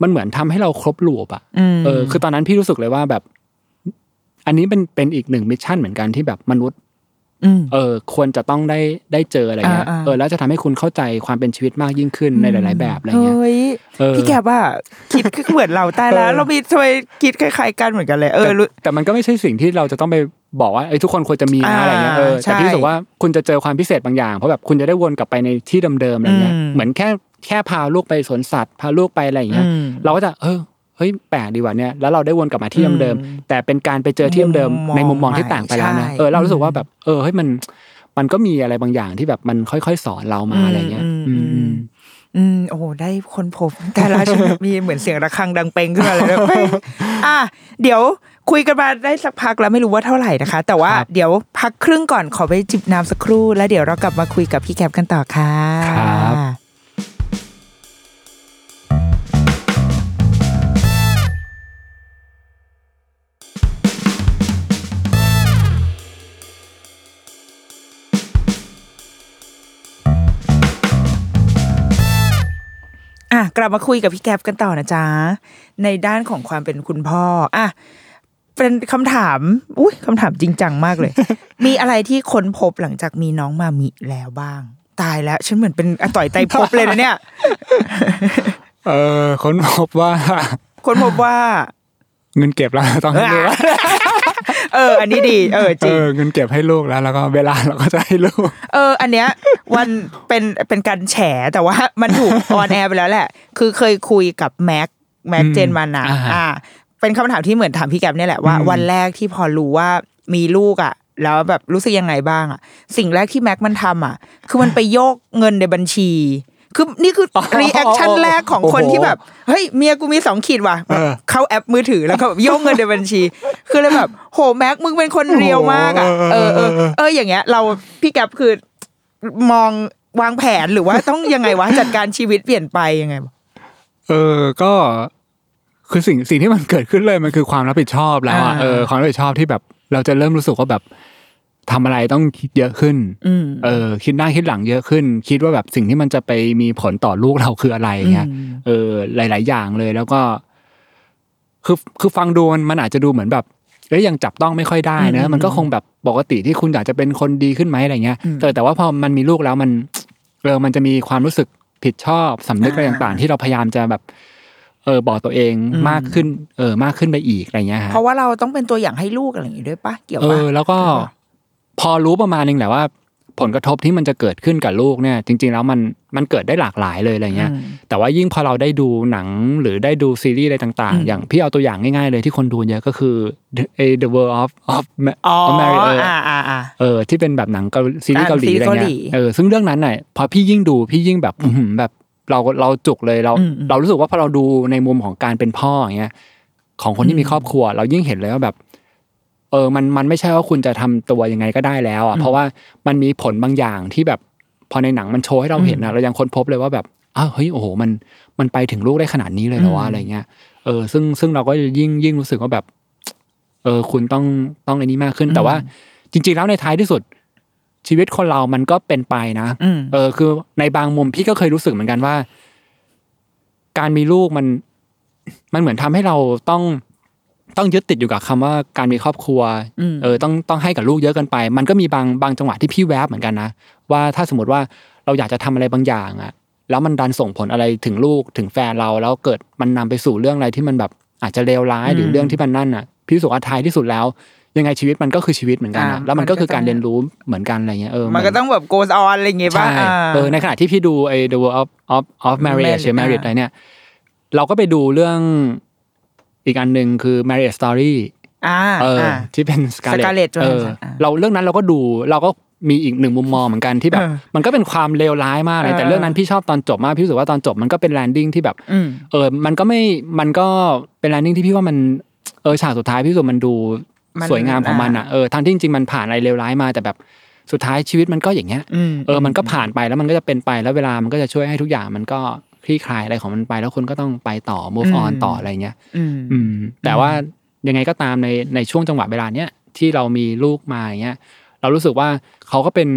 มันเหมือนทำให้เราครบลูปอะอืมเออคือตอนนั้นพี่รู้สึกเลยว่าแบบ อันนี้เป็นเป็นอีกหนึ่งมิชชั่นเหมือนกันที่แบบมนุษย์อืมเออควรจะต้องได้ได้เจออะไรเงี้ยอ่าๆเออแล้วจะทำให้คุณเข้าใจความเป็นชีวิตมากยิ่งขึ้นในหลาย ๆ แบบอะไรเงี้ยเฮ้ยเออพี่แกว่าคิดคือเหมือนเราตายแล้วเออเรามีทำไมคิดคล้ายๆกันเหมือนกันเลยเออแต่รู้แต่มันก็ไม่ใช่สิ่งที่เราจะต้องไปบอกว่าเอ้ยทุกคนควรจะมีนะอ่าอะไรเงี้ยเออใช่แต่พี่รู้สึกว่าคุณจะเจอความพิเศษบางอย่างเพราะแบบคุณจะได้วนกลับไปในที่เดิมๆอะไรเงี้ยอืมเหมือนแค่แค่พาลูกไปสวนสัตว์พาลูกไปอะไรอย่างเงี้ยอืมเราก็จะเออ เฮ้ยแปลกดีว่ะเนี่ยแล้วเราได้วนกลับมาที่เดิมอืมๆแต่เป็นการไปเจอที่เดิมมุมมองๆในมุมมองที่ต่างไปแล้วนะใช่เออเรารู้สึกว่าแบบ เออเฮ้ยมันมันก็มีอะไรบางอย่างที่แบบมันค่อยๆ สอนเรามาอะไรเงี้ย อืมอือืมมอืมอืมโอ้โหได้คนพบแต่ละฉันแบบมีเหมือนเสียงระฆังดังเปงขึ้นมาเลยนะเฮ้ยอะเดี๋ยวคุยกันมาได้สักพักแล้วไม่รู้ว่าเท่าไหร่นะคะ แต่ว่าครับเดี๋ยวพักครึ่งก่อนขอไปจิบน้ำสักครู่ แล้วเดี๋ยวเรากลับมาคุยกับพี่แคปกันต่อค่ะครับ กลับมาคุยกับพี่แคปกันต่อนะจ๊ะ ในด้านของความเป็นคุณพ่ออะเป็นคำถามอุ้ยคำถามจริงจังมากเลย มีอะไรที่ค้นพบหลังจากมีน้องมามิแล้วบ้าง ตายแล้ว ฉันเหมือนเป็นอาต่อยไตรภพเลยนะเนี่ย เออค้นพบว่าค้นพบว่า เงินเก็บแล้วต้องให้ลูก เออ อันนี้ดีเออจเอริงอเงินเก็บให้ลูกแล้ว แล้วก็เวลาเราก็จะให้ลูก เออ อันเนี้ยวันเป็นเป็นการแฉแต่ว่ามันถูก on air ไปแล้วแหละ คือเคยคุยกับแม็กซ์แม็กซ์อืมเจนมานะอ่าฮะอ่าเป็นคำถามที่เหมือนถามพี่แกบเนี่ยแหละว่าอืมวันแรกที่พอรู้ว่ามีลูกอะแล้วแบบรู้สึกยังไงบ้างอะ สิ่งแรกที่แม็กซ์มันทำอะ คือมันไปโยกเงินในบัญชี คือนี่คือ reaction แรกของคนที่แบบเฮ้ยเมียกูมีสองขีดว่ะแบบเข้าแอปมือถือแล้วก็แบบโยกเงินในบัญชี คือเลยแบบโหแม็กซ์มึงเป็นคน real มากอะเออเออเอออย่างเงี้ย เราพี่แกบคือมองวางแผนหรือว่าต้องยังไงวะจัดการชีวิตเปลี่ยนไปยังไงวะเออก็คือสิ่งสิ่งที่มันเกิดขึ้นเลยมันคือความรับผิดชอบแล้วอะอ่าเออความรับผิดชอบที่แบบ เราจะเริ่มรู้สึกว่าแบบ ทำอะไรต้องคิดเยอะขึ้นอืมเออ คิดหน้าคิดหลังเยอะขึ้น คิดว่าแบบสิ่งที่มันจะไปมีผลต่อลูกเราคืออะไรเงี้ยอืมเออ หลาย ๆ อย่างเลยแล้วก็ คือคือฟังดูมันมันอาจจะดูเหมือนแบบเอ้ยยังจับต้องไม่ค่อยได้นะมันก็คงแบบปกติที่คุณอยากจะเป็นคนดีขึ้นไหมอะไรเงี้ยแต่แต่ว่าพอมันมีลูกแล้วมันเออมันจะมีความรู้สึกผิดชอบสำนึกอะไรต่างๆ ที่เราพยายามจะแบบเออบอกตัวเองมากขึ้น เออมากขึ้นไปอีกอะไรเงี้ยฮะเพราะว่าเราต้องเป็นตัวอย่างให้ลูกอะไรอย่างงี้ด้วยปะเกี่ยวเอปะอแล้วก็หรือเปล่า พอรู้ประมาณนึงแหละว่า ผลกระทบที่มันจะเกิดขึ้นกับลูกเนี่ย จริง ๆ แล้วมันมันเกิดได้หลากหลายเลยอะไรเงี้ยอืมแต่ว่ายิ่งพอเราได้ดูหนังหรือได้ดูซีรีส์อะไรต่างอืมๆอย่างพี่เอาตัวอย่างง่าย ๆ เลยที่คนดูเยอะก็คือ The, The World of of อ๋อ of Mary เอออ่าอ่าอ่าเออที่เป็นแบบหนังเกาซีรีส์อ่าเกาหลีซีรีส์อะไรเกาหเงี้ลียเออซึ่งเรื่องนั้นน่ะพอพี่ยิ่งดูพี่ยิ่งแบบอื้อหือแบบเราเราจุกเลยเราอืมอืมเรารู้สึกว่าพอเราดูในมุมของการเป็นพ่ออย่างเงี้ยของคนที่มีครอบครัว เรายิ่งเห็นเลยว่าแบบ เออมันมันไม่ใช่ว่าคุณจะทำตัวยังไงก็ได้แล้วอะเพราะว่ามันมีผลบางอย่างที่แบบพอในหนังมันโชว์ให้เราเห็นนะเรายังค้นพบเลยว่าแบบอ้าวเฮ้ยโอ้โหมันมันไปถึงลูกได้ขนาดนี้เลยเหรอวะอะไรเงี้ยเออซึ่งซึ่งเราก็ยิ่งยิ่งรู้สึกว่าแบบ เออคุณต้องต้องไอ้นี้มากขึ้น แต่ว่า จริง ๆ แล้วในท้ายที่สุด ชีวิตคนเรามันก็เป็นไปนะอืมเออ คือในบางมุมพี่ก็เคยรู้สึกเหมือนกันว่า การมีลูกมัน มันเหมือนทำให้เราต้อง ต้องยึดติดอยู่กับคำว่าการมีครอบครัวอืมเออต้องต้องให้กับลูกเยอะเกินไป มันก็มีบางบางจังหวะที่พี่แวบเหมือนกันนะว่าถ้าสมมติว่าเราอยากจะทำอะไรบางอย่างอะแล้วมันดันส่งผลอะไรถึงลูกถึงแฟนเราแล้วเกิดมันนำไปสู่เรื่องอะไรที่มันแบบอาจจะเลวร้ายหรือเรื่องที่มันนั่นอะพี่รู้สึกว่าท้ายที่สุดแล้ว ยังไงชีวิตมันก็คือชีวิตเหมือนกันนะอ่าแล้วมันก็มันก็คือการต้องเรียนรู้เหมือนกันอะไรเงี้ยเออมันก็ต้องแบบ goes on อะไรอย่างงี้ป่ะใช่อ่าเออในขณะที่พี่ดูไอ้ The World of of of Marriage Marriage หรือ Marriage อ่าอะไรเนี่ยเราก็ไปดูเรื่อง อีกอันหนึ่งคือ Marriage Story อ่าเออออ่าที่เป็น Scarlett Scarlett เออ Johansson อ่าเราเรื่องนั้นเราก็ดูเราก็มีอีกหนึ่งมุมมองเหมือนกันที่แบบเออมันก็เป็นความเลวร้ายมากเลยเออแต่เรื่องนั้นพี่ชอบตอนจบมากพี่รู้สึกว่าตอนจบมันก็เป็น landing ที่แบบอืมเออ มันก็ไม่มันก็เป็น landing ที่พี่ว่ามันเออฉากสุดท้ายพี่รู้สึกมันดูมันสวยงามของมันอะเออทั้งที่จริงๆมันผ่านอะไรเลวร้ายมาแต่แบบสุดท้ายชีวิตมันก็อย่างเงี้ยอืมเออมันก็ผ่านไปแล้วมันก็จะเป็นไปแล้วเวลามันก็จะช่วยให้ทุกอย่างมันก็ คลี่คลายอะไรของมันไป แล้วคุณก็ต้องไปต่อ move on ต่ออะไรเงี้ยอืมอืม แต่ว่ายังไงก็ตามในในช่วงจังหวะเวลาเนี้ยที่เรามีลูกมาอย่างเงี้ยเรารู้สึกว่าเขาก็เป็น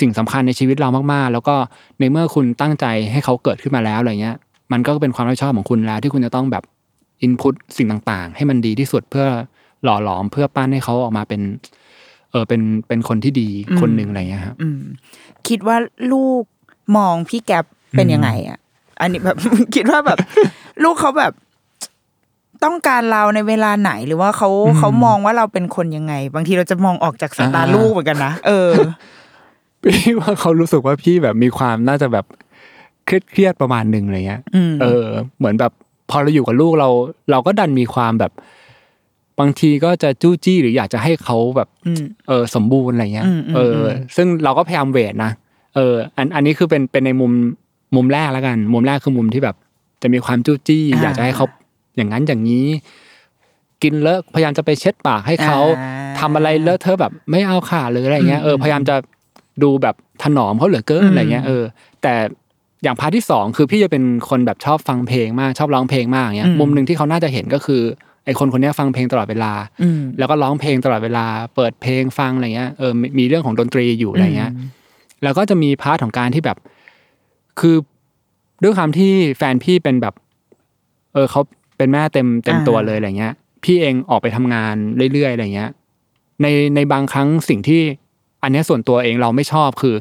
สิ่งสำคัญในชีวิตเรามากๆ แล้วก็ในเมื่อคุณตั้งใจให้เขาเกิดขึ้นมาแล้วอะไรเงี้ย มันก็เป็นความรับผิดชอบของคุณแล้ว ที่คุณจะต้องแบบอินพุตสิ่งต่างๆ ให้มันดีที่สุดเพื่อหล่อหลอมเพื่อปั้นให้เขาออกมาเป็น เออเป็นเป็นคนที่ดีคนหนึ่งอะไรเงี้ยครับอืมคิดว่าลูกมองพี่แก๊ปเป็นยังไงอะ อันนี้แบบคิดว่าแบบ ลูกเขาแบบต้องการเราในเวลาไหนหรือว่าเขาอืมเขามองว่าเราเป็นคนยังไง บางทีเราจะมองออกจากสายตาอ่าลูกเหมือนกันนะเออ พี่ว่าเขารู้สึกว่าพี่แบบมีความน่าจะแบบเครียดเครียดๆประมาณหนึ่งอะไรเงี้ยอืมเออ เหมือนแบบพอเราอยู่กับลูกเรา เราก็ดันมีความแบบ บางทีก็จะจู้จี้หรืออยากจะให้เขาแบบอืมเออ สมบูรณ์อะไรเงี้ยอืมอืมเอออมซึ่งเราก็พยายามเวทนะเออ อันอันนี้คือเป็นเป็นในมุม มุมแรกแล้วกัน มุมแรกคือมุมที่แบบ จะมีความจู้จี้ อยากจะให้เขาอย่างนั้นอย่างนี้ กินเลอะพยายามจะไปเช็ดปากให้เขาอ่าทำอะไรเลอะเธอะแบบไม่เอาค่ะหรืออะไรเงี้ยอืมเออพยายามจะดูแบบถนอมเขาเหลือเกินอืมอะไรเงี้ยเออแต่อย่างพาร์ทที่สองคือพี่จะเป็นคนแบบชอบฟังเพลงมากชอบร้องเพลงมากเงี้ยมุมหนึ่งที่เขาน่าจะเห็นก็คือไอคนคนเนี้ยฟังเพลงตลอดเวลาอืมแล้วก็ร้องเพลงตลอดเวลา เปิดเพลงฟังอะไรเงี้ยเออมีมีเรื่องของดนตรีอยู่อะไรเงี้ยแล้วก็จะมี part ของการที่แบบ คือด้วยความที่แฟนพี่เป็นแบบ เออเขาเป็นแม่เต็มเต็มอ่าตัวเลยอะไรเงี้ย พี่เองออกไปทำงานเรื่อยๆอะไรเงี้ย ในในบางครั้งสิ่งที่อันเนี้ยส่วนตัวเองเราไม่ชอบคือ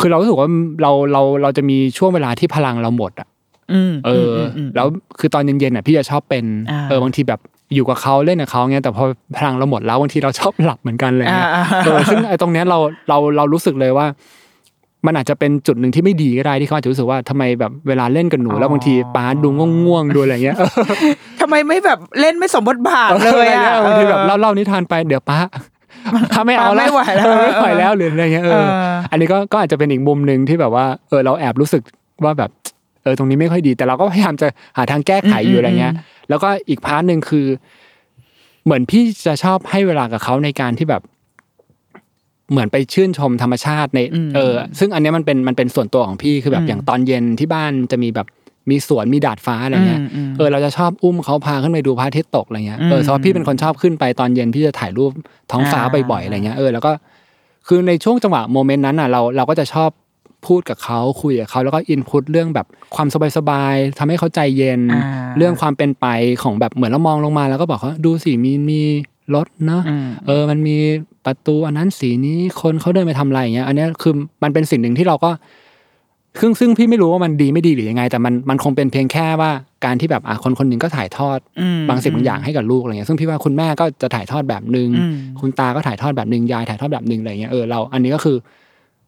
คือเรารู้สึกว่าเราเราเราจะมีช่วงเวลาที่พลังเราหมดอะอืมเอออมแล้วคือตอนเย็นๆอะ พี่จะชอบเป็นอ่าเออบางทีแบบอยู่กับเขาเล่นกับเขาเงี้ยแต่พอพลังเราหมดแล้วบางทีเราชอบหลับเหมือนกันเลยอ่านะอ่าเออซึ่งไอ้ตรงเนี้ยเราเราเรารู้สึกเลยว่า มันอาจจะเป็นจุดหนึ่งที่ไม่ดีก็ได้ที่เขาอาจจะรู้สึกว่าทำไมแบบเวลาเล่นกับหนูแล้วบางทีป้าดูง่วงๆดูอะไรเงี้ยเออทำไมไม่แบบเล่นไม่สมบทบาทเลยอะบางทีแบบเล่าเล่านิทานไปเดี๋ยวป้าป้าไม่เอาป้าไม่ไหวแล้วเออไม่ไหวแล้วหรืออะไรเงี้ยเออเอออันนี้ก็ก็อาจจะเป็นอีกมุมหนึ่งที่แบบว่าเออเราแอบรู้สึกว่าแบบเออตรงนี้ไม่ค่อยดี แต่เราก็พยายามจะหาทางแก้ไขอยู่อะไรเงี้ย แล้วก็อีก part หนึ่งคือ เหมือนพี่จะชอบให้เวลากับเขาในการที่แบบ เหมือนไปชื่นชมธรรมชาติในอืมเออ ซึ่งอันเนี้ยมันเป็นมันเป็นส่วนตัวของพี่คือแบอืบมอย่างตอนเย็นที่บ้านจะมีแบบมีสวนมีดาดฟ้าอะไรเงี้ยอืมอืมเออเราจะชอบอุ้มเขาพาขึ้นไปดูพระอาทิตย์ตกอะไรเงี้ยเอออืมเพราะพี่เป็นคนชอบขึ้นไปตอนเย็นพี่จะถ่ายรูปท้องฟ้าอ่าบ่อยๆอะไรเงี้ยเออแล้วก็คือในช่วงจังหวะโมเมนต์นั้นอะเราเราก็จะชอบพูดกับเขาคุยกับเขาแล้วก็อินพุตเรื่องแบบความสบายๆทำให้เขาใจเย็นอ่าเรื่องความเป็นไปของแบบเหมือนเรามองลงมาแล้วก็บอกเขาดูสิมีมี รถเนาะอืมเออ มันมีประตูอันนั้นสีนี้คนเขาเดินไปทำอะไรอย่างเงี้ย อันเนี้ยคือมันเป็นสิ่งหนึ่งที่เราก็ซึ่งซึ่งพี่ไม่รู้ว่ามันดีไม่ดีหรือยังไง แต่มันมันคงเป็นเพียงแค่ว่าการที่แบบอะคนคนหนึ่งก็ถ่ายทอดอืมบางสิ่งบางอย่างให้กับลูกอะไรเงี้ยซึ่งพี่ว่าคุณแม่ก็จะถ่ายทอดแบบหนึ่งอืมคุณตาก็ถ่ายทอดแบบหนึ่งยายถ่ายทอดแบบหนึ่งอะไรเงี้ยเออเราอันนี้ก็คือ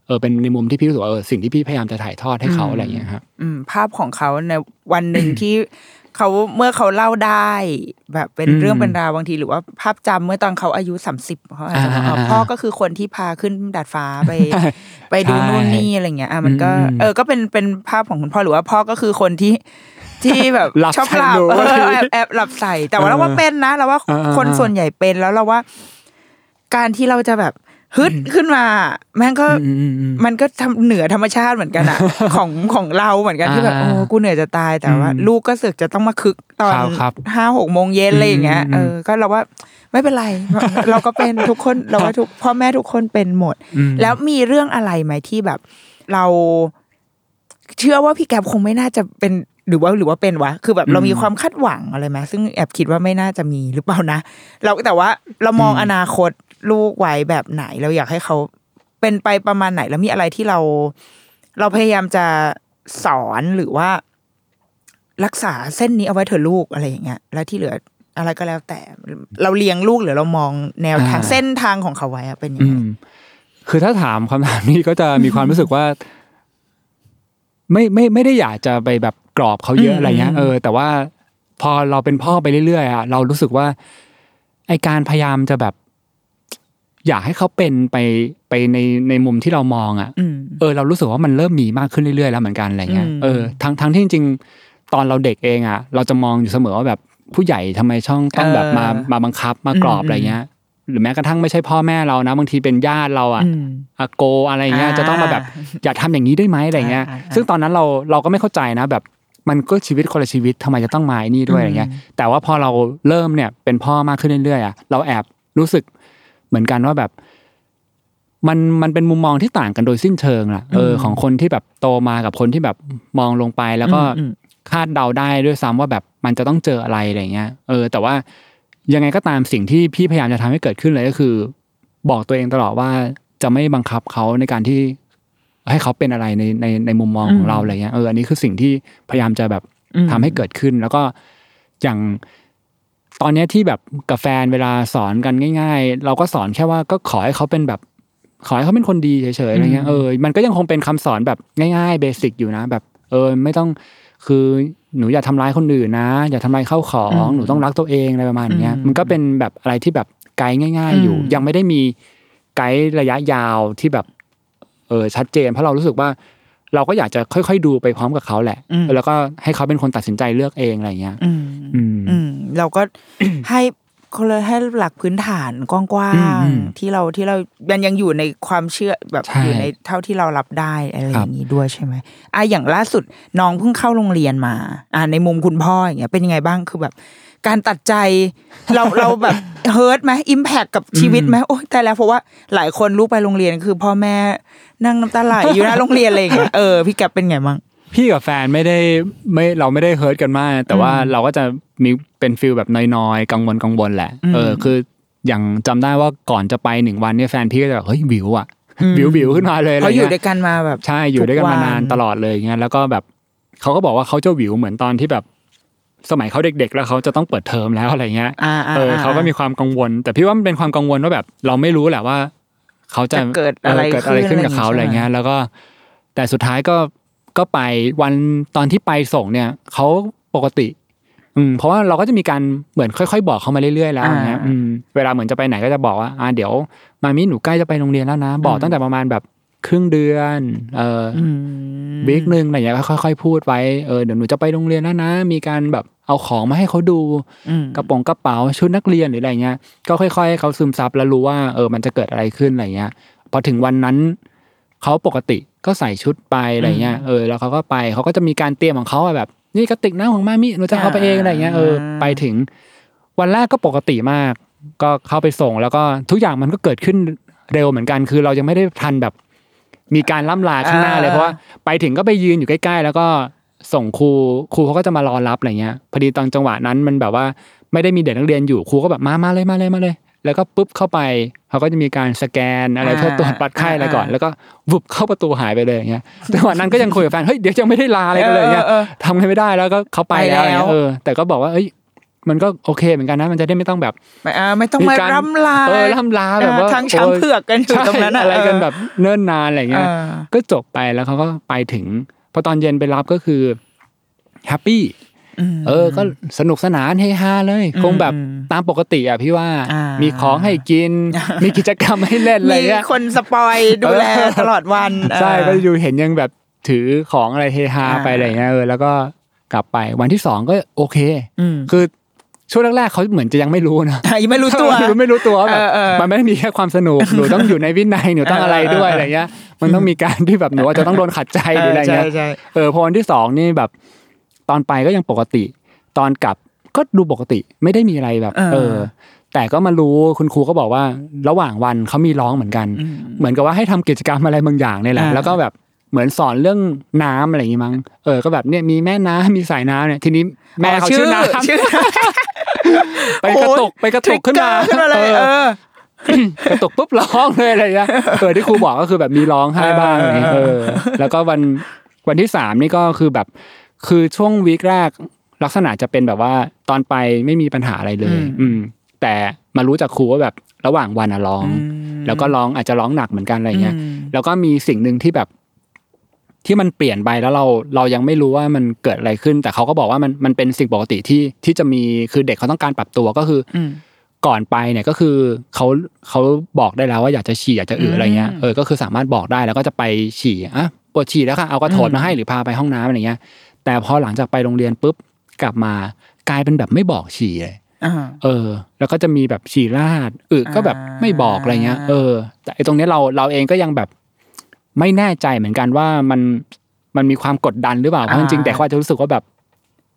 เออเป็นในมุมที่พี่รู้สึกว่าเออสิ่งที่พี่พยายามจะถ่ายทอดให้เขาอะไรเงี้ยครับอืมภาพของเขาในวันหนึ่งที่ เขาเมื่อเขาเล่าได้ แบบเป็นอืมเรื่องเป็นราวบางทีหรือว่าภาพจำเมื่อตอนเขาอายุสามสิบเขาอาจจะบอกอ่าอ๋อพ่อก็คือคนที่พาขึ้นดาดฟ้าไป ไปดูใช่นู่นนี่อะไรเงี้ยอะมันก็อืมเออก็เป็นเป็นภาพของคุณพ่อหรือว่าพ่อก็คือคนที่ที่แบบหลับชอบหลับใส่หนูเออแอบแอบหลับใส่แต่ว่าเราว่าเป็นนะเราว่าอ่าคนส่วนใหญ่เป็นแล้วเราว่า การที่เราจะแบบ ฮึดขึ้นมา แม่งก็อืมอืมอืมมันก็ทำเหนือธรรมชาติเหมือนกันอะของของเราเหมือนกันที่แบบอ่าโอ้กูเหนื่อยจะตายแต่ว่าอืมลูกก็เสึกจะต้องมาคึกตอนครับครับห้าหกโมงเย็นอะไรอย่างเงี้ยอืมเออก็เราว่าไม่เป็นไร เราก็เป็นทุกคนเราว่าทุกพ่อแม่ทุกคนเป็นหมดอืมแล้วมีเรื่องอะไรไหมที่แบบ เราเชื่อว่าพี่แกบคงไม่น่าจะเป็นหรือว่าหรือว่าเป็นวะ คือแบบเรามีความคาดหวังอะไรไหมซึ่งแอบคิดว่าไม่น่าจะมีหรือเปล่านะ เราแต่ว่าเรามองอนาคต ลูกไว้แบบไหน เราอยากให้เขาเป็นไปประมาณไหน แล้วมีอะไรที่เรา เราพยายามจะสอนหรือว่า รักษาเส้นนี้เอาไว้เถอะลูกอะไรอย่างเงี้ย แล้วที่เหลืออะไรก็แล้วแต่เราเลี้ยงลูกหรือเรามองแนวทางอ่าเส้นทางของเขาไว้อะเป็นยังอืไงมคือถ้าถามคำถามนี้ก็จะมีความรู้สึกว่า ไม่ไม่ไม่ได้อยากจะไปแบบกรอบเขาเยอะอืมอะไรเงี้ยอืมเออแต่ว่าพอเราเป็นพ่อไปเรื่อยๆอะเรารู้สึกว่าไอการพยายามจะแบบ อยากให้เขาเป็นไปไปในในมุมที่เรามองอะอืมเออ เรารู้สึกว่ามันเริ่มมีมากขึ้นเรื่อยๆแล้วเหมือนกันอะไรเงี้ยอืมเออทั้งทั้งที่จริงๆ ตอนเราเด็กเองอะ เราจะมองอยู่เสมอว่าแบบผู้ใหญ่ทำไมช่องต้องแบบมามาบังคับมากรอบอืมอะไรเงี้ยหรือแม้กระทั่งไม่ใช่พ่อแม่เรานะบางทีเป็นญาติเราอะอืมอาโกอะไรเงี้ยอ่าจะต้องมาแบบอย่าทำอย่างนี้ได้ไหมอะไรเงี้ยอ่าอ่าซึ่งตอนนั้นเราเราก็ไม่เข้าใจนะแบบมันก็ชีวิตคนละชีวิตทำไมจะต้องมาไอ้นี่ด้วยอะไรเงี้ย แต่ว่าพอเราเริ่มเนี่ยเป็นพ่อมากขึ้นเรื่อยๆอะเราแอบรู้สึก เหมือนกันว่าแบบ มันมันเป็นมุมมองที่ต่างกันโดยสิ้นเชิงล่ะเอออมของคนที่แบบโตมากับคนที่แบบมองลงไปแล้วก็อืมอืมคาดเดาได้ด้วยซ้ำว่าแบบมันจะต้องเจออะไรอะไรเงี้ย เออ แต่ว่ายังไงก็ตามสิ่งที่พี่พยายามจะทำให้เกิดขึ้นเลยก็คือ บอกตัวเองตลอดว่าจะไม่บังคับเขาในการที่ ให้เขาเป็นอะไรในในในมุมมองของเราอะไรเงี้ยเอออันนี้คือสิ่งที่พยายามจะแบบอืมทำให้เกิดขึ้น แล้วก็อย่าง ตอนเนี้ยที่แบบกับแฟนเวลาสอนกันง่าย ๆ เราก็สอนแค่ว่าก็ขอให้เขาเป็นแบบขอให้เขาเป็นคนดีเฉยๆอะไรเงี้ยเออมันก็ยังคงเป็นคำสอนแบบง่ายๆเบสิกอยู่นะ แบบ เออไม่ต้องคือหนูอย่าทำร้ายคนอื่นนะ อย่าทำลายข้าวของอืมหนูต้องรักตัวเองอะไรประมาณเนี้ยอืมมันก็เป็นแบบอะไรที่แบบไกด์ง่าย ๆ อยู่อืมยังไม่ได้มีไกด์ระยะยาวที่แบบเออชัดเจน เพราะเรารู้สึกว่า เราก็อยากจะค่อยๆดูไปพร้อมกับเขาแหละอืมแล้วก็ให้เขาเป็นคนตัดสินใจเลือกเองอะไรเงี้ยอืมอืมอืม เราก็ให้คนเลยให้หลักพื้นฐานกว้าอืมงอืมๆที่เราที่เรายังยังอยู่ในความเชื่อแบบใช่อยู่ในเท่าที่เรารับได้อะไรอครับย่างนี้ด้วยใช่ไหมอะอย่างล่าสุดน้องเพิ่งเข้าโรงเรียนมาอ่าในมุมคุณพ่ออย่างเงี้ยเป็นยังไงบ้างคือแบบ การตัดใจเราเราแบบ hurt ไหม impact กับชีวิตไหมโอ้แต่แล้วเพราะว่าหลายคนลูกไปโรงเรียนคือพ่อแม่นั่งน้ำตาไหลอยู่หน้าโรงเรียนอะไรอย่างเงี้ยเออพี่แกบเป็นไงบ้าง พี่กับแฟนไม่ได้ไม่เราไม่ได้ hurt กันมาก แต่ว่าเราก็จะมีเป็น feel แบบน้อยๆกังวลกังวลแหละอืมเออคืออย่างจำได้ว่าก่อนจะไปหนึ่งวันเนี่ยแฟนพี่ก็จะแบบเฮ้ยหวิวอะอืมหวิวหวิวขึ้นมาเลยอะไรเงี้ยเขาอยู่ด้วยกันมาแบบใช่อยู่ด้วยกันทุกวัมานนานตลอดเลยเงี้ยแล้วก็แบบเขาก็บอกว่าเขาจะวิวเหมือนตอนที่แบบสมัยเขาเด็กๆ แล้วเขาจะต้องเปิดเทอมแล้วอะไรเงี้ยอ่าเออเขาก็มีความกังวล แต่พี่ว่ามันเป็นความกังวลว่าแบบ เราไม่รู้แหละว่า เขาจะจะเกิดอะไรเเกิดอะไรขึ้นกับเขาขึ้นอะไรอะไรอย่างงี้เงี้ยใช่ไหมแล้วก็ แต่สุดท้ายก็ ก็ไปวันตอนที่ไปส่งเนี่ยเขาปกติ อืมเพราะว่าเราก็จะมีการเหมือนค่อยๆ บอกเขามาเรื่อยๆแล้วอย่างเงี้ยอืมเวลาเหมือนจะไปไหนก็จะบอกว่าอ่าเดี๋ยว มามิหนูใกล้จะไปโรงเรียนแล้วนะ บอกตั้งแต่ประมาณแบบครึ่งเดือน เออออืมวีคหนึ่งอะไรอย่างเงี้ยก็ค่อยๆพูดไว้เออเดี๋ยวหนูจะไปโรงเรียนแล้วนะ มีการแบบเอาของมาให้เขาดูอืมกระโปรงกระเป๋าชุดนักเรียนหรืออะไรเงี้ย ก็ค่อยๆให้เขาซึมซับแล้วรู้ว่า เออมันจะเกิดอะไรขึ้นอะไรเงี้ยพอถึงวันนั้นเขาปกติ ก็ใส่ชุดไปอะไรเงี้ยเออแล้วเขาก็ไปเขาก็จะมีการเตรียมของเขาอะแบบ นี่กระติกน้ำของมามิหนูจะเอาไปเองอะไรเงี้ยเออไปถึง วันแรกก็ปกติมาก ก็เข้าไปส่งแล้วก็ทุกอย่างมันก็เกิดขึ้นเร็วเหมือนกัน คือเรายังไม่ได้ทันแบบ มีการล่ำลาข้างหน้าเลยเพราะว่าไปถึงก็ไปยืนอยู่ใกล้ๆ แล้วก็ส่งครูครูเขาก็จะมารอรับอะไรเงี้ยพอดีตอนจังหวะนั้นมันแบบว่าไม่ได้มีเด็กนักเรียนอยู่ครูก็แบบมามาเลยมาเลยมาเลย แล้วก็ปุ๊บเข้าไปเขาก็จะมีการสแกนอะไรเพื่อตรวจวัดไข้อะไรก่อน แล้วก็วุบเข้าประตูหายไปเลยอย่างเงี้ยจังหวะนั้นก็ยังคุยกับแฟนเฮ้ยเดี๋ยวยังไม่ได้ลาอะไรกันเลยอย่างเงี้ยเออเออทำไงไม่ได้แล้วก็เขาไปแล้วไปแล้วอย่างเงี้ยเออ แต่ก็บอกว่าเอ้ยมันก็โอเคเหมือนกันนะมันจะได้ไม่ต้องแบบไม่อ่าไม่ต้องมีมาการร่ำลาเออล่ำลาแบบว่าเออทั้งช้างโเผือกกันอยู่ใช่ตรงนั้นอะอะไรกันเออแบบเนิ่นนานอะไรเงี้ยเออก็จบไปแล้วเขาก็ไปถึงพอตอนเย็นไปรับก็คือแฮปปี้ม เออ ก็สนุกสนานเฮฮาเลยอืมคงแบบอืมตามปกติอะพี่ว่าอ่ามีมีของให้กิน มีกิจกรรมให้เล่นอะไรมีเงี้ยคนสปอยดูแลตลอดวัน ใช่เออก็อยู่เห็นยังแบบถือของอะไรเฮฮาอ่าไปอะไรเงี้ยเออ แล้วก็กลับไปวันที่สองก็โอเคอืมคือช่วงแรกๆเขาเหมือนจะยังไม่รู้นะยังไม่รู้ตัวคือไม่รู้ตัวว่าแบบเออเออมันไม่ได้มีแค่ความสนุกหนูต้องอยู่ในวินัยหนูต้องอะไรด้วยเออเอออะไรเงี้ย มันต้องมีการที่แบบหนูอาจจะต้องโดนขัดใจหรืออะไรเงี้ยใช่ใช่เออพอวันที่สองนี่แบบ ตอนไปก็ยังปกติ ตอนกลับก็ดูปกติไม่ได้มีอะไรแบบเออเออ แต่ก็มารู้คุณครูก็บอกว่า ระหว่างวันเขามีร้องเหมือนกันอืมเหมือนกับว่าให้ทำกิจกรรมอะไรบางอย่างเนี่ยแหละอ่าแล้วก็แบบเหมือนสอนเรื่องน้ำอะไรอย่างงี้มั้งเออก็แบบเนี่ยมีแม่น้ำมีสายน้ำเนี่ยทีนี้แม่เขาชื่อน้ำชื่อไปกระตุกไปกระตุกขึ้นมาทริกเกอร์ขึ้นมาเลยเออเออกระตุกปุ๊บร้องเลยอะไรเงี้ยเออที่ครูบอกก็คือแบบมีร้องไห้บ้างอะไรเงี้ยเออ แล้วก็วันวันที่สามนี่ก็คือแบบ คือช่วงวีคแรกลักษณะจะเป็นแบบว่าตอนไปไม่มีปัญหาอะไรเลย อืมอืมแต่มารู้จากครูว่าแบบระหว่างวันอะร้องอืมแล้วก็ร้องอาจจะร้องหนักเหมือนกันอะไรเงี้ยอืมแล้วก็มีสิ่งหนึ่งที่แบบที่มันเปลี่ยนไปแล้วเราเรายังไม่รู้ว่ามันเกิดอะไรขึ้น แต่เขาก็บอกว่ามันมันเป็นสิ่งปกติที่ที่จะมีคือเด็กเขาต้องการปรับตัวก็คือออืมก่อนไปเนี่ยก็คือเขาเขาบอกได้แล้วว่าอยากจะฉี่อยากจะอืออะไรเงี้ยอืมเออก็คือสามารถบอกได้แล้วก็จะไปฉี่อะปวดฉี่แล้วค่ะเอากระโถนมาให้หรือพาไปห้องน้ำอะไรเงี้ย แต่พอหลังจากไปโรงเรียนปุ๊บกลับมากลายเป็นแบบไม่บอกฉี่เลยอ่าเออ แล้วก็จะมีแบบฉี่ราดอึก็แบบอ่าไม่บอกอะไรเงี้ย เออ แต่ไอ้ตรงเนี้ยเราเราเองก็ยังแบบไม่แน่ใจเหมือนกันว่ามันมันมีความกดดันหรือเปล่าเพราะจริงๆแต่เขาอาจจะรู้สึกว่าแบบ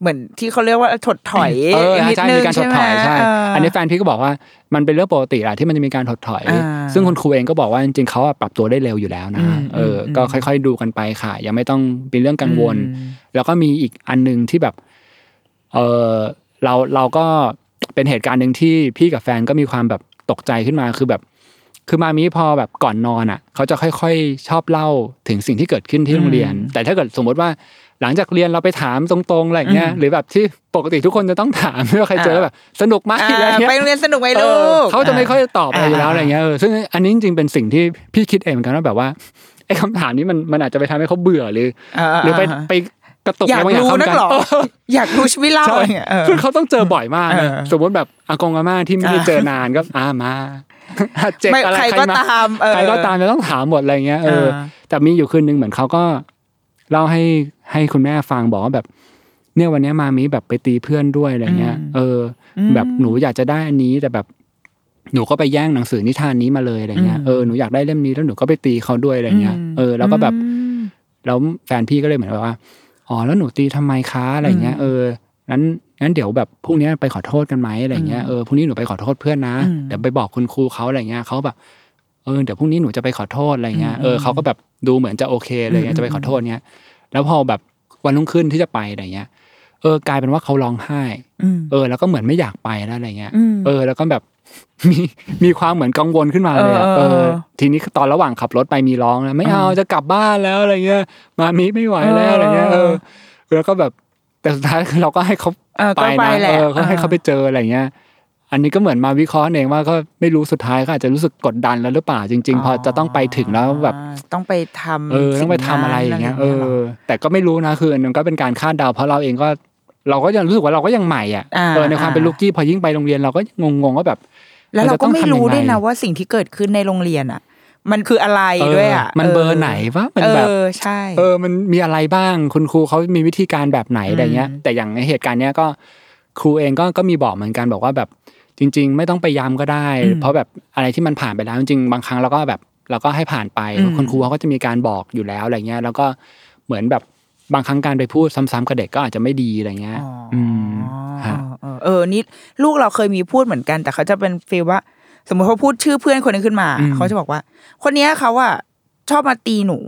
เหมือนที่เขาเรียกว่าถดถอยเออนิดใช่นึงมีการถดถอยไหมใช่เอันนี้แฟนพี่ก็บอกว่ามันเป็นเรื่องปกติแหละที่มันจะมีการถดถอยอ่าซึ่งคุณครูเองก็บอกว่าจริงๆเขาอะปรับตัวได้เร็วอยู่แล้วนะอืมเอออมก็ค่อย ๆ ดูกันไปค่ะ ยังไม่ต้องเป็นเรื่องกังวลอืมแล้วก็มีอีกอันหนึ่งที่แบบ เออเราเราก็เป็นเหตุการณ์หนึ่งที่พี่กับแฟนก็มีความแบบตกใจขึ้นมาคือแบบ คือมามีพอแบบก่อนนอนอะเขาจะค่อย ๆ ชอบเล่าถึงสิ่งที่เกิดขึ้นที่โรงเรียน แต่ถ้าเกิดสมมติว่า หลังจากเรียนเราไปถามตรงๆอะไรอย่างเงี้ยอืมหรือแบบที่ปกติทุกคนจะต้องถามไม่ว่าใครเจออ่าแบบสนุกไหมอ่าอะไรเงี้ยไปโรงเรียนสนุกไหมเอลูอกเขาจะไม่ค่อยตอบอะไรอยู่แล้วอ่าอะไรเงี้ยเออซึ่งอันนี้จริงๆเป็นสิ่งที่พี่คิดเองเหมือนกันว่าแบบว่าไอ้คำถามนี้มันมันอาจจะไปทำให้เขาเบื่อหรือาหรือไปาไปกระตุกอยากะไบงรู้เข้านักกัหรอเอออยากรู้ชีวิตเล่าใช่อะไรเงี้ยเออคือเขาต้องเจอบ่อยมากนะเออสมมติแบบอากงอาม่าที่ไม่ได้อ่าเจอนานก็อ่ามาเจ็บไม่อะไรใครใครก็มาตามเออใครก็ตามจะต้องถามหมดอะไรเงี้ยเออเออแต่มีอยู่คืนนึงเหมือนเขาก็เล่าให้ ให้คุณแม่ฟังบอกว่าแบบ เนี่ยวันเนี้ยมามีแบบไปตีเพื่อนด้วยอะไรเงี้ย เอออมแบบหนูอยากจะได้อันนี้แต่แบบ หนูก็ไปแย่งหนังสือนิทานนี้มาเลยอะไรเงี้ยอืมเออหนูอยากได้เล่มนี้แล้วหนูก็ไปตีเขาด้วยอะไรเงี้ยอืมเออแล้วก็แบบอืมแล้วแฟนพี่ก็เลยเหมือนแบบว่าอ๋อแล้วหนูตีทำไมคะอะไรเงี้ยอืมเอองั้นงั้นเดี๋ยวแบบพรุ่งนี้ไปขอโทษกันไหมอะไรเงี้ยอืมเออพรุ่งนี้หนูไปขอโทษเพื่อนนะอืมเดี๋ยวไปบอกคุณครูเขาอะไรเงี้ยเขาแบบเออเดี๋ยวพรุ่งนี้หนูจะไปขอโทษอะไรเงี้ยอืมเออเขาก็แบบดูเหมือนจะโอเคเลยเงี้ยอืมจะไปขอโทษเงี้ย แล้วพอแบบวันรุ่งขึ้นที่จะไปอะไรเงี้ย เออกลายเป็นว่าเขาร้องไห้อืมเออ แล้วก็เหมือนไม่อยากไปแล้วอะไรเงี้ยอืมเออ แล้วก็แบบมีมีความเหมือนกังวลขึ้นมาเลยอะเอเออเอออ ทีนี้ตอนระหว่างขับรถไปมีร้องแล้วไม่เอาอืมจะกลับบ้านแล้วอะไรเงี้ย มามีไม่ไหวแล้วอะไรเงี้ย เออ แล้วก็แบบแต่สุดท้ายเราก็ให้เขาเออไปก็ไปนะแหละเออก็ให้เขาไปเจออะไรเงี้ย อันนี้ก็เหมือนมาวิเคราะห์เองว่าก็ไม่รู้สุดท้ายก็อาจจะรู้สึกกดดันแล้วหรือเปล่าจริง ๆ พอจะต้องไปถึงแล้วแบบต้องไปทำเออต้องไปทำอะไรอย่างเงี้ยเออ แต่ก็ไม่รู้นะคืออันนั้นก็เป็นการคาดเดาเพราะเราเองก็เราก็ยังรู้สึกว่าเราก็ยังใหม่อะอ่าเออในความเป็นลูกกี้พอยิ่งไปโรงเรียนเราก็งงๆว่าแบบ แล้วเราก็ไม่รู้ด้วยนะว่าว่าสิ่งที่เกิดขึ้นในโรงเรียนอะ มันคืออะไรด้วยอะมันเบอร์ไหนวะมันแบบเออใช่ เออ มันมีอะไรบ้างคุณครูเขามีวิธีการแบบไหนอะไรเงี้ยอืมแต่อย่างในเหตุการณ์เนี้ยก็ครูเองก็ก็มีบอกเหมือนกันบอกว่าแบบ จริง ๆ ไม่ต้องไปย้ำก็ได้ เพราะแบบอะไรที่มันผ่านไปแล้วจริงๆบางครั้งเราก็แบบเราก็ให้ผ่านไปอืมคุณครูเขาก็จะมีการบอกอยู่แล้วอะไรเงี้ย แล้วก็เหมือนแบบบางครั้งการไปพูดซ้ำๆกับเด็กก็อาจจะไม่ดีอะไรเงี้ยอ๋ออืมอฮะเออเออนี่ลูกเราเคยมีพูดเหมือนกัน แต่เขาจะเป็นฟีลว่า สมมติเขาพูดชื่อเพื่อนคนหนึงขึ้นมา เขาจะบอกว่า คนเนี้ยเขาอะ ชอบมาตีหนู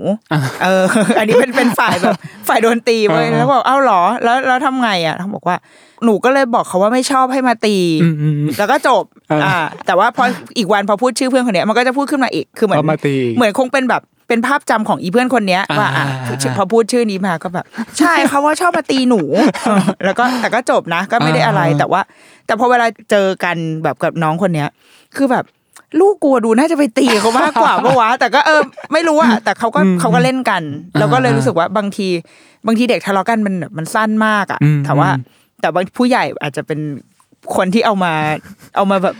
เออ อันนี้เป็นเป็นฝ่ายแบบฝ่ายโดนตีเว้ยอ่าแล้วบอกเอ้าเหรอ แล้วแล้วทำไงอะเขาบอกว่าหนูก็เลยบอกเขาว่าไม่ชอบให้มาตีอืมอืมอืมแล้วก็จบอ่าอ่า แต่ว่าพออีกวันพอพูดชื่อเพื่อนคนเนี้ยมันก็จะพูดขึ้นมาอีกคือเหมือนเอามาตีอีกเหมือนคงเป็นแบบเป็นภาพจำของอีเพื่อนคนเนี้ยว่าอะอ่าพอพูดชื่อนี้มาก็แบบ ใช่เขาว่าชอบมาตีหนูเออแล้วก็แต่ก็จบนะ ก็ไม่ได้อะไรอ่าแต่ว่า แต่พอเวลาเจอกันแบบกับน้องคนเนี้ย คือแบบ ลูกกลัวดูน่าจะไปตีเขามากกว่าปะวะแต่ก็เออไม่รู้อะแต่เขาก็เขาก็เล่นกันแล้วก็เลยรู้สึกว่าบางที บางทีเด็กทะเลาะกันมันแบบมันสั้นมากอะอืมแต่ว่า แต่บางผู้ใหญ่อาจจะเป็นคนที่เอามาเอามาแบบ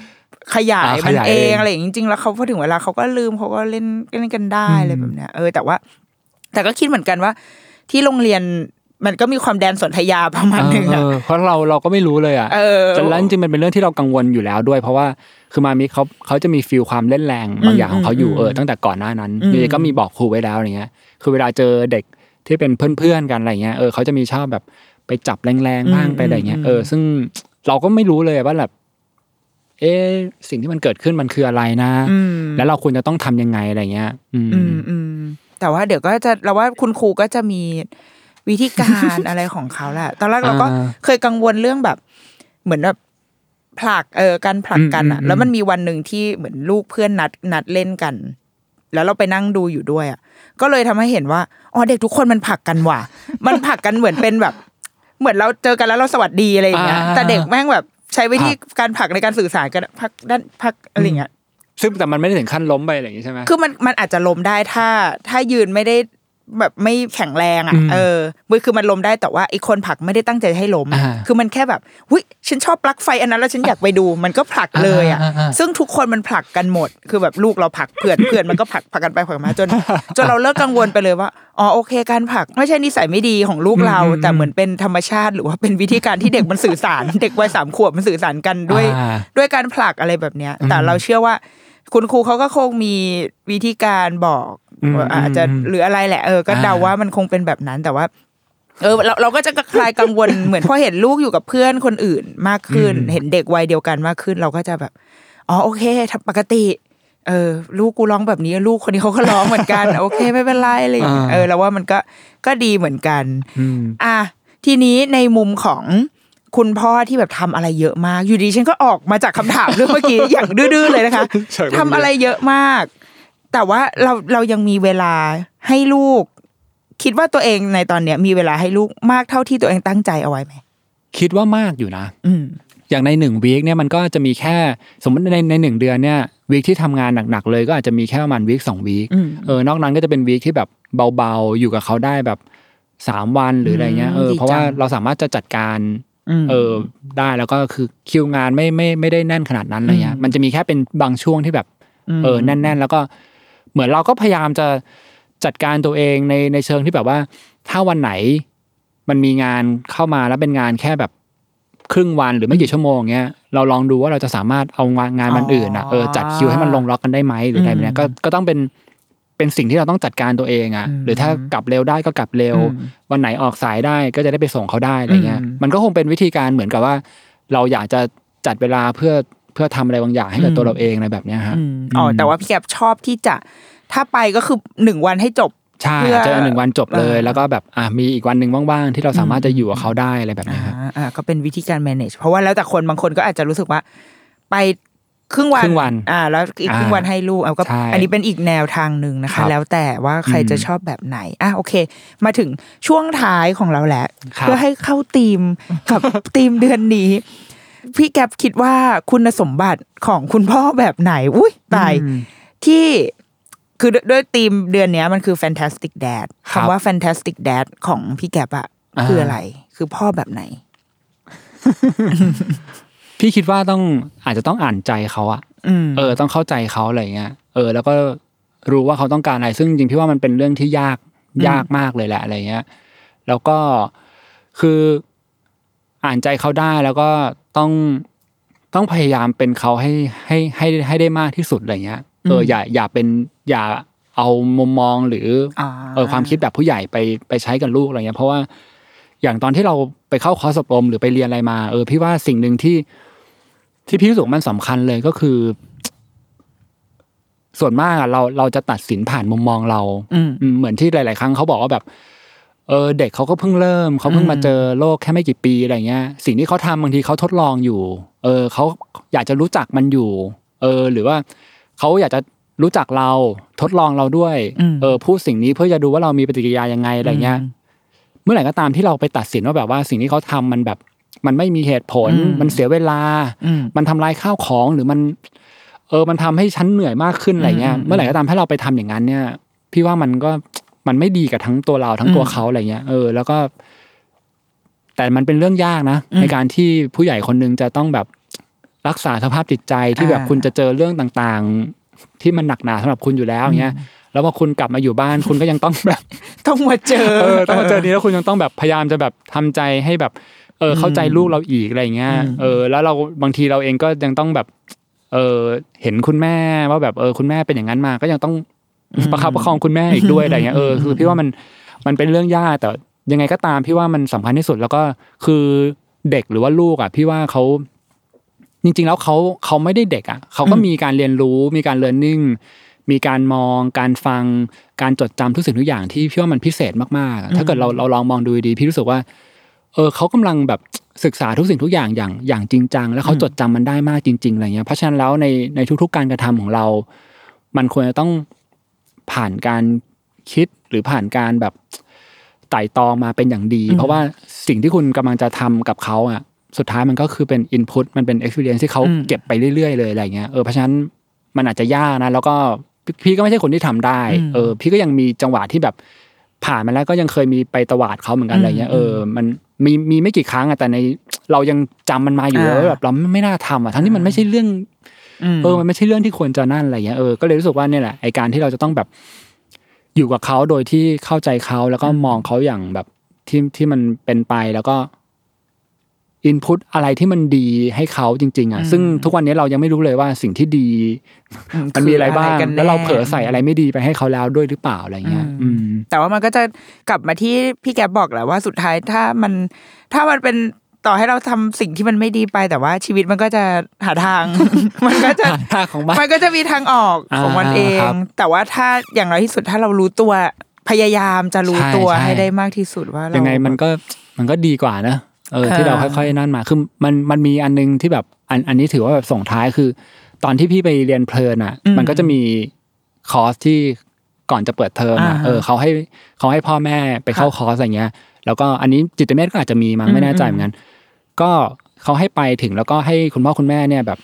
ขยายอ่ามันขยายเอเองงอะไรอย่างงี้จริงๆแล้วเขาพอถึงเวลาเขาก็ลืมเขาก็เล่นเล่นกันได้อะไรแบบเนี้ยเออแต่ว่า แต่ก็คิดเหมือนกันว่า ที่โรงเรียน มันก็มีความแดนสนธยาประมาณหนึ่งเออะอเพราะเราเราก็ไม่รู้เลยอะเออจนแล้วจริงๆมันเป็นเรื่องที่เรากังวลอยู่แล้วด้วย เพราะว่าคือมามิเขาเขาจะมีฟิลความเล่นแรงบางอย่างของเขาอยู่อืมเออตั้งแต่ก่อนหน้านั้นอืมนี่ก็มีบอกครูไว้แล้วอย่างเงี้ย คือเวลาเจอเด็กที่เป็นเพื่อนๆกันอะไรเงี้ยเออเขาจะมีชอบแบบไปจับแรงๆบ้างไปอะไรเงี้ยเออซึ่งเราก็ไม่รู้เลยว่าแบบเอะสิ่งที่มันเกิดขึ้นมันคืออะไรนะอืมแล้วเราควรจะต้องทำยังไงอะไรเงี้ยอืมอืมอืมแต่ว่าเดี๋ยวก็จะเราว่าคุณครูก็จะมี วิธีการอะไรของเขาแหละตอนแรกเราก็อ่าเคยกังวลเรื่องแบบ เหมือนแบบผลักเออการผลักกันอะอืมอืมแล้วมันมีวันหนึ่งที่เหมือนลูกเพื่อนนัดนัดเล่นกัน แล้วเราไปนั่งดูอยู่ด้วยอะ ก็เลยทำให้เห็นว่าอ๋อเด็กทุกคนมันผลักกันว่ะ มันผลักกันเหมือนเป็นแบบ เหมือนเราเจอกันแล้วเราสวัสดีอะไรอย่างเงี้ยอ่าแต่เด็กแม่งแบบใช้วิธีผลักการผลักในการสื่อสารกันผลักด้านผลักอะไรอย่างเงี้ยซึ่งแต่มันไม่ได้ถึงขั้นล้มไปอะไรอย่างงี้ใช่ไหมคือมันมันอาจจะล้มได้ถ้า ถ้ายืนไม่ได้ แบบไม่แข็งแรงอะอืมเออมันคือมันล้มได้แต่ว่าไอ้คนผลักไม่ได้ตั้งใจให้ล้มอ่าคือมันแค่แบบหุยฉันชอบปลั๊กไฟอันนั้นแล้วฉันอยากไปดูมันก็ผลักเลยอะอ่าอ่าอ่าซึ่งทุกคนมันผลักกันหมด คือแบบลูกเราผลักเพื่อนเพื่อนมันก็ผลักผลักกันไปผลักมาจนจนเราเลิกกังวลไปเลยว่าอ๋อโอเค การผลักไม่ใช่นิสัยไม่ดีของลูกเราอืมแต่เหมือนเป็นธรรมชาติ หรือว่าเป็นวิธีการที่เด็กมันสื่อสาร เด็กวัยสามขวบมันสื่อสารกันด้วยอ่าด้วยการผลักอะไรแบบเนี้ย แต่อืมเราเชื่อว่าคุณครูเขาก็คงมีวิธีการบอก อืมว่าอาจจะอืมหรืออะไรแหละเออก็อ่าเดาว่ามันคงเป็นแบบนั้นแต่ว่า เออเราเราก็จะคลายกังวลเหมือนพอเห็นลูกอยู่กับเพื่อนคนอื่นมากขึ้น เห็นเด็กวัยเดียวกันมากขึ้น เราก็จะแบบอ๋อโอเคทำปกติเออลูกกูร้องแบบนี้ลูกคนนี้เขาก็ร้องเหมือนกัน โอเคไม่เป็นไรอะไรอย่างเลยอ่าเออเราว่ามันก็ก็ดีเหมือนกันอืมอะทีนี้ในมุมของคุณพ่อที่แบบทำอะไรเยอะมาก อยู่ดีฉันก็ออกมาจากคำถามเรื่องเมื่อกี้อย่างดื้อๆเลยนะคะใช่ทำอะไรเยอะมาก แต่ว่าเราเรายังมีเวลาให้ลูก คิดว่าตัวเองในตอนเนี้ย มีเวลาให้ลูกมากเท่าที่ตัวเองตั้งใจเอาไว้ไหมคิดว่ามากอยู่นะ อืมอย่างในหนึ่งวีคเนี่ยมันก็จะมีแค่ สมมติในในหนึ่งเดือนเนี่ยวีคที่ทำงานหนักๆเลยก็อาจจะมีแค่ประมาณวีคสองวีคอืมเออนอกนั้นก็จะเป็นวีคที่แบบเบาๆ อยู่กับเขาได้แบบสามวันหรืออะไรเงี้ยอืมเออดีเพราะว่าจังเราสามารถจะจัดการมเออได้แล้วก็คือคิวงานไม่ไม่ไม่ได้แน่นขนาดนั้นอะไรเงี้ยอืมมันจะมีแค่เป็นบางช่วงที่แบบมเออแน่น ๆ แล้วก็ เหมือนเราก็พยายามจะจัดการตัวเองในในเชิงที่แบบว่า ถ้าวันไหนมันมีงานเข้ามาแล้วเป็นงานแค่แบบครึ่งวันหรือไม่กี่ชั่วโมงเงี้ยเราลองดูว่าเราจะสามารถเอางานงานมันอื่นอะเออจัดคิวให้มันลงล็อกกันได้ไหมหรืออะไรแบบเนี้ยก็ก็ต้องเป็นเป็นสิ่งที่เราต้องจัดการตัวเองอะอืมหรือถ้ากลับเร็วได้ก็กลับเร็วอืมวันไหนออกสายได้ก็จะได้ไปส่งเขาได้อะไรเงี้ยอืมมันก็คงเป็นวิธีการเหมือนกับว่า เราอยากจะจัดเวลาเพื่อเพื่อทำอะไรบางอย่างให้กับตัวเราเองอะไรแบบเนี้ยฮะอืมอ๋อแต่ว่าพี่แกบชอบที่จะ ถ้าไปก็คือหนึ่งวันให้จบใช่เพื่อเจอหนึ่งวันจบเลยเออแล้วก็แบบอะมีอีกวันหนึ่งว่างๆ ที่เราสามารถจะอยู่กับเขาได้อะไรแบบเนี้ยครับอ่าอ่าก็เป็นวิธีการ manage เพราะว่าแล้วแต่คนบางคนก็อาจจะรู้สึกว่า ไปครึ่งวันครึ่งวันอ่า แล้วอีกอ่าครึ่งวันให้ลูกเอาก็ใช่อันนี้เป็นอีกแนวทางหนึ่งนะครัคะบแล้วแต่ว่าใครอืมจะชอบแบบไหนอะโอเค มาถึงช่วงท้ายของเราแหละครับเพื่อให้เข้าธีมกับธีมเดือนนี้พี่แกบคิดว่าคุณสมบัติของคุณพ่อแบบไหน อุ้ยตายอืมที่ คือด้วยด้วยธีมเดือนเนี้ยมันคือ fantastic dad ครับคำว่า fantastic dad ของพี่แกบอะอ่าคืออะไร คือพ่อแบบไหน พี่คิดว่าต้องอาจจะต้องอ่านใจเขาอะอืมเออ ต้องเข้าใจเขาอะไรเงี้ยเออ แล้วก็รู้ว่าเขาต้องการอะไร ซึ่งจริงๆพี่ว่ามันเป็นเรื่องที่ยากยากมากเลยแหละอะไรเงี้ย แล้วก็คืออ่านใจเขาได้แล้วก็ต้องต้องพยายามเป็นเขาให้ให้ให้ให้ได้มากที่สุดอะไรเงี้ย เอออย่าอย่าเป็นอย่าเอามุมมองหรืออาเออความคิดแบบผู้ใหญ่ไปไปใช้กับลูกอะไรเงี้ยเพราะว่าอย่างตอนที่เราไปเข้าคอร์สอบรมหรือไปเรียนอะไรมา เออ พี่ว่าสิ่งหนึ่งที่ที่พี่รู้สึกว่ามันสำคัญเลยก็คือ ส่วนมากอะเราเราจะตัดสินผ่านมุมมองเราอืมอืมเหมือนที่หลาย ๆ ครั้งเขาบอกว่าแบบ เออ เด็กเขาก็เพิ่งเริ่มเขาเพิ่งมาเจอโลกแค่ไม่กี่ปีอะไรเงี้ย สิ่งที่เขาทำบางทีเขาทดลองอยู่ เออเขาอยากจะรู้จักมันอยู่ เออ หรือว่า เขาอยากจะรู้จักเราทดลองเราด้วยอืมเออพูดสิ่งนี้เพื่อจะดูว่าเรามีปฏิกิริยายังไงอะไรเงี้ยเมื่อไหร่ก็ตามที่เราไปตัดสินว่าแบบว่าสิ่งที่เขาทำมันแบบ มันไม่มีเหตุผลอืมมันเสียเวลาอืมมันทำลายข้าวของหรือมัน เออมันทำให้ฉันเหนื่อยมากขึ้นอะไรเงี้ยอืมเมื่อไหร่ก็ตามถ้าเราไปทำอย่างนั้นเนี่ย พี่ว่ามันก็มันไม่ดีกับทั้งตัวเราทั้งตัวอืมเขาอะไรเงี้ยเออแล้วก็ แต่มันเป็นเรื่องยากนะอืมในการที่ผู้ใหญ่คนหนึงจะต้องแบบ รักษาสภาพจิตใจที่แบบอ่าคุณจะเจอเรื่องต่างๆ ที่มันหนักหนาสำหรับคุณอยู่แล้วเงี้ยแล้วพอคุณกลับมาอยู่บ้านคุณก็ยังต้องแบบ ต้องมาเจอเออต้องมาเจอนี้แล้วคุณยังต้องแบบพยายามจะแบบทำใจให้แบบ เออเข้าใจลูกเราอีกอะไรเงี้ยอืมเออ แล้วเราบางทีเราเองก็ยังต้องแบบ เออเห็นคุณแม่ว่าแบบเออคุณแม่เป็นอย่างนั้นมา ก็ยังต้องประคับประคองคุณแม่อีกด้วยอะไรเงี้ยเออคือพี่ว่ามันมันเป็นเรื่องยากแต่ยังไงก็ตามพี่ว่ามันสำคัญที่สุดแล้วก็คือเด็กหรือว่าลูกอะ พี่ว่าเขา จริง ๆ แล้วเขาเขาไม่ได้เด็กอะเขาก็มีการเรียนรู้มีการเรียนรู้มีการมองการฟังการจดจำทุกสิ่งทุกอย่างที่พี่ว่ามันพิเศษมากๆอะถ้าเกิดเราเราลองมองดูดีๆพี่รู้สึกว่า เออเขากำลังแบบศึกษาทุกสิ่งทุกอย่างอย่างอย่างจริงจังแล้วเขาจดจำมันได้มากจริงๆอะไรเงี้ยเพราะฉะนั้นแล้วในในทุก ๆ การกระทำของเรา มันควรจะต้องผ่านการคิดหรือผ่านการแบบไต่ตองมาเป็นอย่างดี เพราะว่าสิ่งที่คุณกำลังจะทำกับเขาอะ สุดท้ายมันก็คือเป็น input มันเป็น experience ที่เขาอืมเก็บไปเรื่อยๆเลยอะไรเงี้ยเออเพราะฉะนั้นมันอาจจะยากนะ แล้วก็พี่พี่ก็ไม่ใช่คนที่ทำได้เออพี่ก็ยังมีจังหวะที่แบบผ่านมาแล้วก็ยังเคยมีไปตวาดเขาเหมือนกันอะไรเงี้ยเออมันมีมีไม่กี่ครั้งอะแต่ในเรายังจำมันมาอยู่อ่าแล้วแบบเราไม่ไม่น่าทำอะทั้งที่มันไม่ใช่เรื่องมเออมันไม่ใช่เรื่องที่ควรจะนั่นอะไรเงี้ยเออก็เลยรู้สึกว่าเนี่ยแหละไอการที่เราจะต้องแบบอยู่กับเขาโดยที่เข้าใจเขาแล้วก็มองเขาอย่างแบบที่ที่มันเป็นไปแล้วก็ อินพุตอะไรที่มันดีให้เขาจริง ๆ อะ ซึ่งทุกวันนี้เรายังไม่รู้เลยว่าสิ่งที่ดี มันมีอะไรบ้างคืกันแล้วเราน่เผลอใส่อะไรไม่ดีไปให้เขาแล้วด้วยหรือเปล่าอะไรเงี้ยอือืมมแต่ว่ามันก็จะกลับมาที่พี่แกบอกแหละว่าสุดท้ายถ้ามันถ้ามันเป็นต่อให้เราทำสิ่งที่มันไม่ดีไปแต่ว่าชีวิตมันก็จะหาทาง มันก็จะหาของมันมันก็จะมีทางออกของมันอ่าเองครับแต่ว่าถ้าอย่างน้อยที่สุดถ้าเรารู้ตัวพยายามจะรู้ใช่ตัวใช่ให้ได้มากที่สุดว่ายัยังไงมันก็มันก็ดีกว่านะ เออเออที่เราค่อยๆนั่นมาคือมันมันมีอันนึงที่แบบอันอันนี้ถือว่าแบบส่งท้ายคือ ตอนที่พี่ไปเรียนเพลินอะ มันก็จะมีคอร์สที่ก่อนจะเปิดเทอมอะอ่าฮะเออเขาให้เขาให้พ่อแม่ไปเข้าคอร์สอะไรเงี้ย แล้วก็อันนี้จิตเวชก็อาจจะมีมั้งไม่แน่ใจเหมือนกันก็เขาให้ไปถึงแล้วก็ให้คุณพ่อคุณแม่เนี่ยแบบ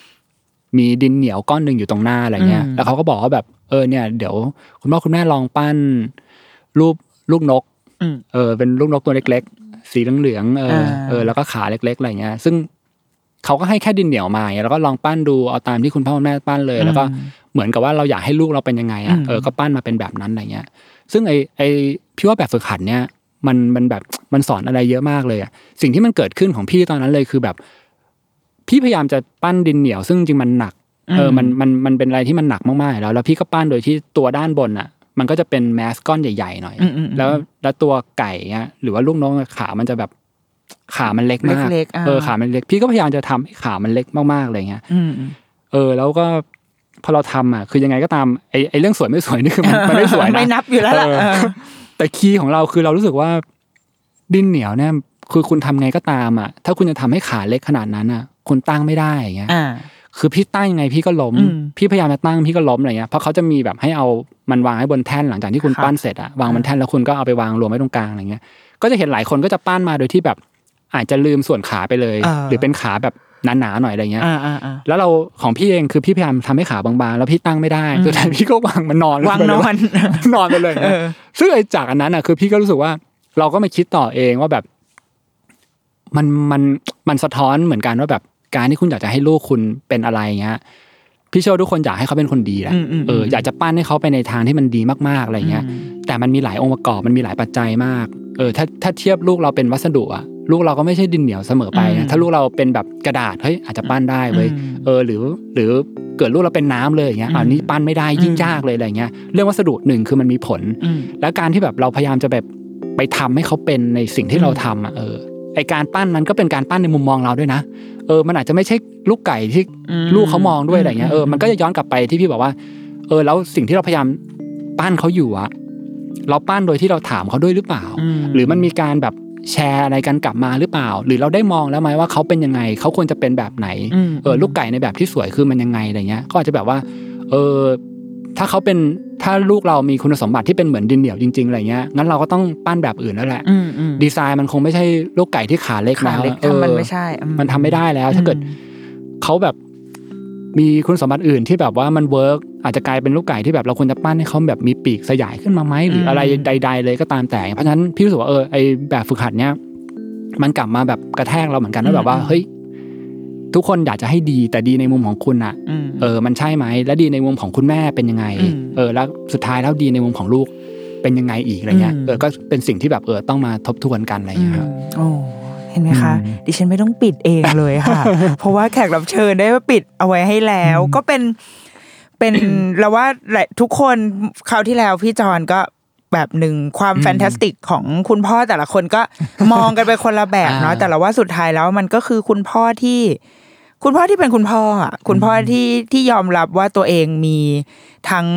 มีดินเหนียวก้อนหนึ่งอยู่ตรงหน้าอะไรเงี้ยอืมแล้วเขาก็บอกว่าแบบเออเนี่ย เดี๋ยวคุณพ่อคุณแม่ลองปั้น รูปลูกนกอืมเออเป็นลูกนกตัวเล็กๆ สีเหลืองๆเอออ่าเออแล้วก็ขาเล็กๆอะไรเงี้ย ซึ่งเขาก็ให้แค่ดินเหนียวมาอย่างเงี้ยแล้วก็ลองปั้นดูเอาตามที่คุณพ่อคุณแม่ปั้นเลย แล้วก็เหมือนกับว่าเราอยากให้ลูกเราเป็นยังไงอะอืมเออก็ปั้นมาเป็นแบบนั้นอะไรเงี้ย ซึ่งไอไอพี่ว่าแบบฝึกหัดเนี่ยมันมันแบบมันสอนอะไรเยอะมากเลยอะสิ่งที่มันเกิดขึ้นของพี่ตอนนั้นเลยคือแบบ พี่พยายามจะปั้นดินเหนียว ซึ่งจริงๆมันหนักเออมันมันมันเป็นอะไรที่มันหนักมากๆอยู่แล้วแล้วพี่ก็ปั้นโดยที่ตัวด้านบนอะ มันก็จะเป็นแมสก้อนใหญ่ๆหน่อยอืมอืมอืมแล้วแล้วตัวไก่เงี้ยหรือว่าลูกน้องขามันจะแบบขามันเล็กมากเล็กๆอ่าเออขามันเล็ก พี่ก็พยายามจะทำให้ขามันเล็กมากๆเลยเงี้ยอืมเออ แล้วก็พอเราทำอะคือยังไงก็ตามไอ้ไอ้เรื่องสวยไม่สวยนี่คือมันมันไม่สวยนะไม่นับอยู่แล้วล่ะเออเออแต่คีย์ของเราคือเรารู้สึกว่าดินเหนียวเนี่ยคือคุณทำไงก็ตามอะ ถ้าคุณจะทำให้ขาเล็กขนาดนั้นอะ คุณตั้งไม่ได้อย่างเงี้ยอ่าคือพี่ตั้งยังไงพี่ก็ล้มอืมพี่พยายามจะตั้งพี่ก็ล้มอะไรเงี้ยเพราะเขาจะมีแบบให้เอา มันวางให้บนแท่นหลังจากที่คุณครับปั้นเสร็จอะวางบนแท่นแล้วคุณก็เอาไปวางรวมไว้ตรงกลางอะไรเงี้ย ก็จะเห็นหลายคนก็จะปั้นมาโดยที่แบบอาจจะลืมส่วนขาไปเลยอ่าหรือเป็นขาแบบหนาๆหน่อยอะไรเงี้ยอ่าอ่าอ่าแล้วเราของพี่เองคือพี่พยายามทำให้ขาบางๆ แล้วพี่ตั้งไม่ได้สุดท้ายพี่ก็วางมันนอนวางไปนเลยอนนอนไปเลยนะเออซึ่งไอ้จากอันนั้นอะคือพี่ก็รู้สึกว่าเราก็มาคิดต่อเองว่าแบบ มันมันมันสะท้อนเหมือนกันว่าแบบการที่คุณอยากจะให้ลูกคุณเป็นอะไรเงี้ย พี่เชื่อว่าทุกคนอยากให้เขาเป็นคนดีแหละอืมอืมเอออยากจะปั้นให้เขาไปในทางที่มันดีมากๆอะไรเงี้ย แต่มันมีหลายองค์ประกอบมันมีหลายปัจจัยมากเออถ้าถ้าเทียบลูกเราเป็นวัสดุอะลูกเราก็ไม่ใช่ดินเหนียวเสมอไปอืนะมถ้าลูกเราเป็นแบบกระดาษเฮ้ยอาจจะปั้นได้เว้ยอืมเออหรือหรือเกิดลูกเราเป็นน้ำเลยอย่างเงี้ยอันนี้ปั้นไม่ได้ยิ่งยากเลยอะไรเงี้ยเรื่องวัสดุหนึ่งคือมันมีผลอืมแล้วการที่แบบเราพยายามจะแบบไปทำให้เขาเป็นในสิ่งที่เราทำอะเออ ไอการปั้นมันก็เป็นการปั้นในมุมมองเราด้วยนะ เออ มันอาจจะไม่ใช่ลูกไก่ที่อืมลูกเขามองด้วยอะไรเงี้ย เอออืมมันก็จะย้อนกลับไปที่พี่บอกว่า เออ แล้วสิ่งที่เราพยายามปั้นเขาอยู่อะเราปั้นโดยที่เราถามเขาด้วยหรือเปล่ามหรือมันมีการแบบแชร์อะไรกันกลับมาหรือเปล่า หรือเราได้มองแล้วไหมว่าเขาเป็นยังไง เขาควรจะเป็นแบบไหนมเออ ลูกไก่ในแบบที่สวยคือมันยังไงอะไรเงี้ย ก็อาจจะแบบว่า เออ ถ้าเขาเป็นถ้าลูกเรามีคุณสมบัติที่เป็นเหมือนดินเหนียวจริงๆอะไรเงี้ยงั้นเราก็ต้องปั้นแบบอื่นแล้วแหละอืมอืมดีไซน์มันคงไม่ใช่ลูกไก่ที่ขาเล็กขาแล้วเล็กเออทำมันไม่ใช่อืมันทำไม่ได้แล้ว ถ้าเกิดเขาแบบมีคุณสมบัติอื่นที่แบบว่ามัน work อาจจะกลายเป็นลูกไก่ที่แบบเราควรจะปั้นให้เขาแบบมีปีกสยายขึ้นมาไหมหรืออะไรใด ๆ เลยก็ตามแต่ เพราะฉะนั้นพี่รู้สึกว่าเออไอแบบฝึกหัดเนี้ยมันกลับมาแบบกระแทกเราเหมือนกันว่าแบบว่าเฮ้ย ทุกคนอยากจะให้ดีแต่ดีในมุมของคุณอะอืมเออ มันใช่ไหมและดีในมุมของคุณแม่เป็นยังไงอืมเออ แล้วสุดท้ายแล้วดีในมุมของลูกเป็นยังไงอีกอะไรเงี้ยอืมเออก็เป็นสิ่งที่แบบเออต้องมาทบทวนกันอะไรอืเงี้มยครับโอ้เห็นไหมคะอืมดิฉันไม่ต้องปิดเองเลยค่ะ เพราะว่าแขกรับเชิญได้ปิดเอาไว้ให้แล้ว ก็เป็นเป็นเราว่าหลายทุกคนคราวที่แล้วพี่จอนก็แบบหนึ่งความแฟนตาสติกของคุณพ่อแต่ละคนก็มองกันไปคนละแบบเนาะอ่าแต่เราว่าสุดท้ายแล้วมันก็คือคุณพ่อที่ คุณพ่อที่เป็นคุณพ่ออะ คุณพ่อที่ที่ยอมรับว่าตัวเองมีทั้ง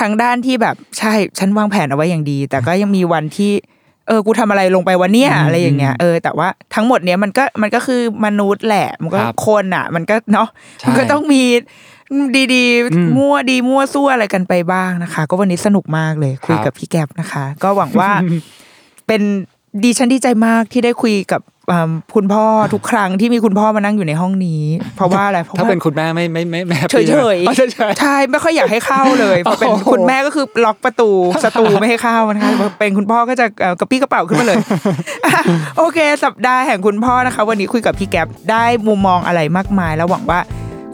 ทั้งด้านที่แบบใช่ฉันวางแผนเอาไว้อย่างดี แต่ก็ยังมีวันที่ เออ กูทำอะไรลงไปวันเนี้ยอะไรอย่างเงี้ยเออแต่ว่าทั้งหมดเนี้ยมันก็มันก็คือมนุษย์แหละ มันก็ครับคนอะ มันก็เนาะใช่มันก็ต้องมีดีอืมๆมั่วดีมั่วซั่วอะไรกันไปบ้างนะคะ ก็วันนี้สนุกมากเลย คุยครับกับพี่แก๊ปนะคะ ก็หวังว่าเป็นดีฉันดีใจมากที่ได้คุยกับอ่า คุณพ่อทุกครั้งที่มีคุณพ่อมานั่งอยู่ในห้องนี้ เพราะว่าอะไรเพราะถ้าว่าเป็นคุณแม่ไม่ไม่ไม่ไม่เฉยเฉยอ๋อเฉยเฉยใช่ไม่ค่อยอยากให้เข้าเลยพอเป็นโอ้โหคุณแม่ก็คือล็อกประตูสตูไม่ให้เข้านะคะพอเป็นคุณพ่อก็จะเอ่อกระปี้กระเป๋าขึ้นมาเลยอะโอเค สัปดาห์แห่งคุณพ่อนะคะ วันนี้คุยกับพี่แก๊ปได้มุมมองอะไรมากมาย แล้วหวังว่า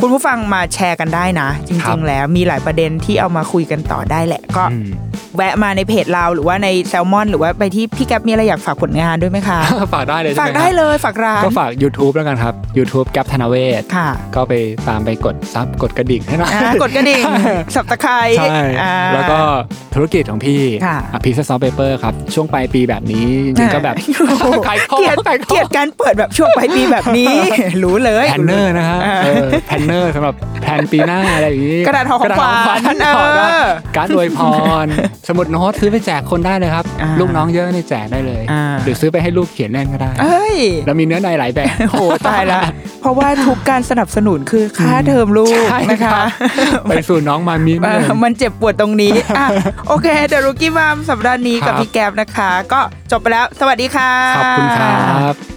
คุณผู้ฟังมาแชร์กันได้นะจครัริงบๆแล้วมีหลายประเด็นที่เอามาคุยกันต่อได้แหละ ก็อืมแวะมาในเพจเราหรือว่าในแซลมอน หรือว่าไปที่พี่แก๊ปมีอะไรอยากฝากผลงานด้วยไหมคะ ฝากได้เลยใช่ฝากหมได้ครับเลยฝากร้านก็ฝาก YouTube แล้วกันครับ YouTube แก๊ปธนเวศค่ะ ก็ไปตามไปกด sub กดกระดิ่งให้หน่อยอ่ากดกระดิ่งสับตะไคร้ใช่อ่าแล้วก็ธุรกิจของพี่ค่ะ Piece of Paper ครับ ช่วงปลายปีแบบนี้จริงๆก็แบบโอ้โหขายของเกลียดขายของเกลียดการเปิดแบบช่วงปลายปีแบบนี้ รู้เลย planner นะฮะอ่าเออ planner สำหรับ plan ปีหน้าอะไรอย่างนี้กระดาษห่อของขวัญกระดาษห่อของขวัญเออการ์ดอวยพร สมุดโน้ตซื้อไปแจกคนได้เลยครับอ่าลูกน้องเยอะนี่แจกได้เลยอ่าหรือซื้อไปให้ลูกเขียนเล่นก็ได้เอ้ยแล้วมีเนื้อในหลายแบบโหตายละเพราะว่าทุกการสนับสนุนคือค่าเทอมลูกใช่นะคะรับไปสู่น้องมามินเอเลยอมันเจ็บปวดตรงนี้อะโอเคเดรุกี้มามสัปดาห์นี้กับครับพี่แก๊ปนะคะ ก็จบไปแล้ว สวัสดีค่ะขอบคุณครับ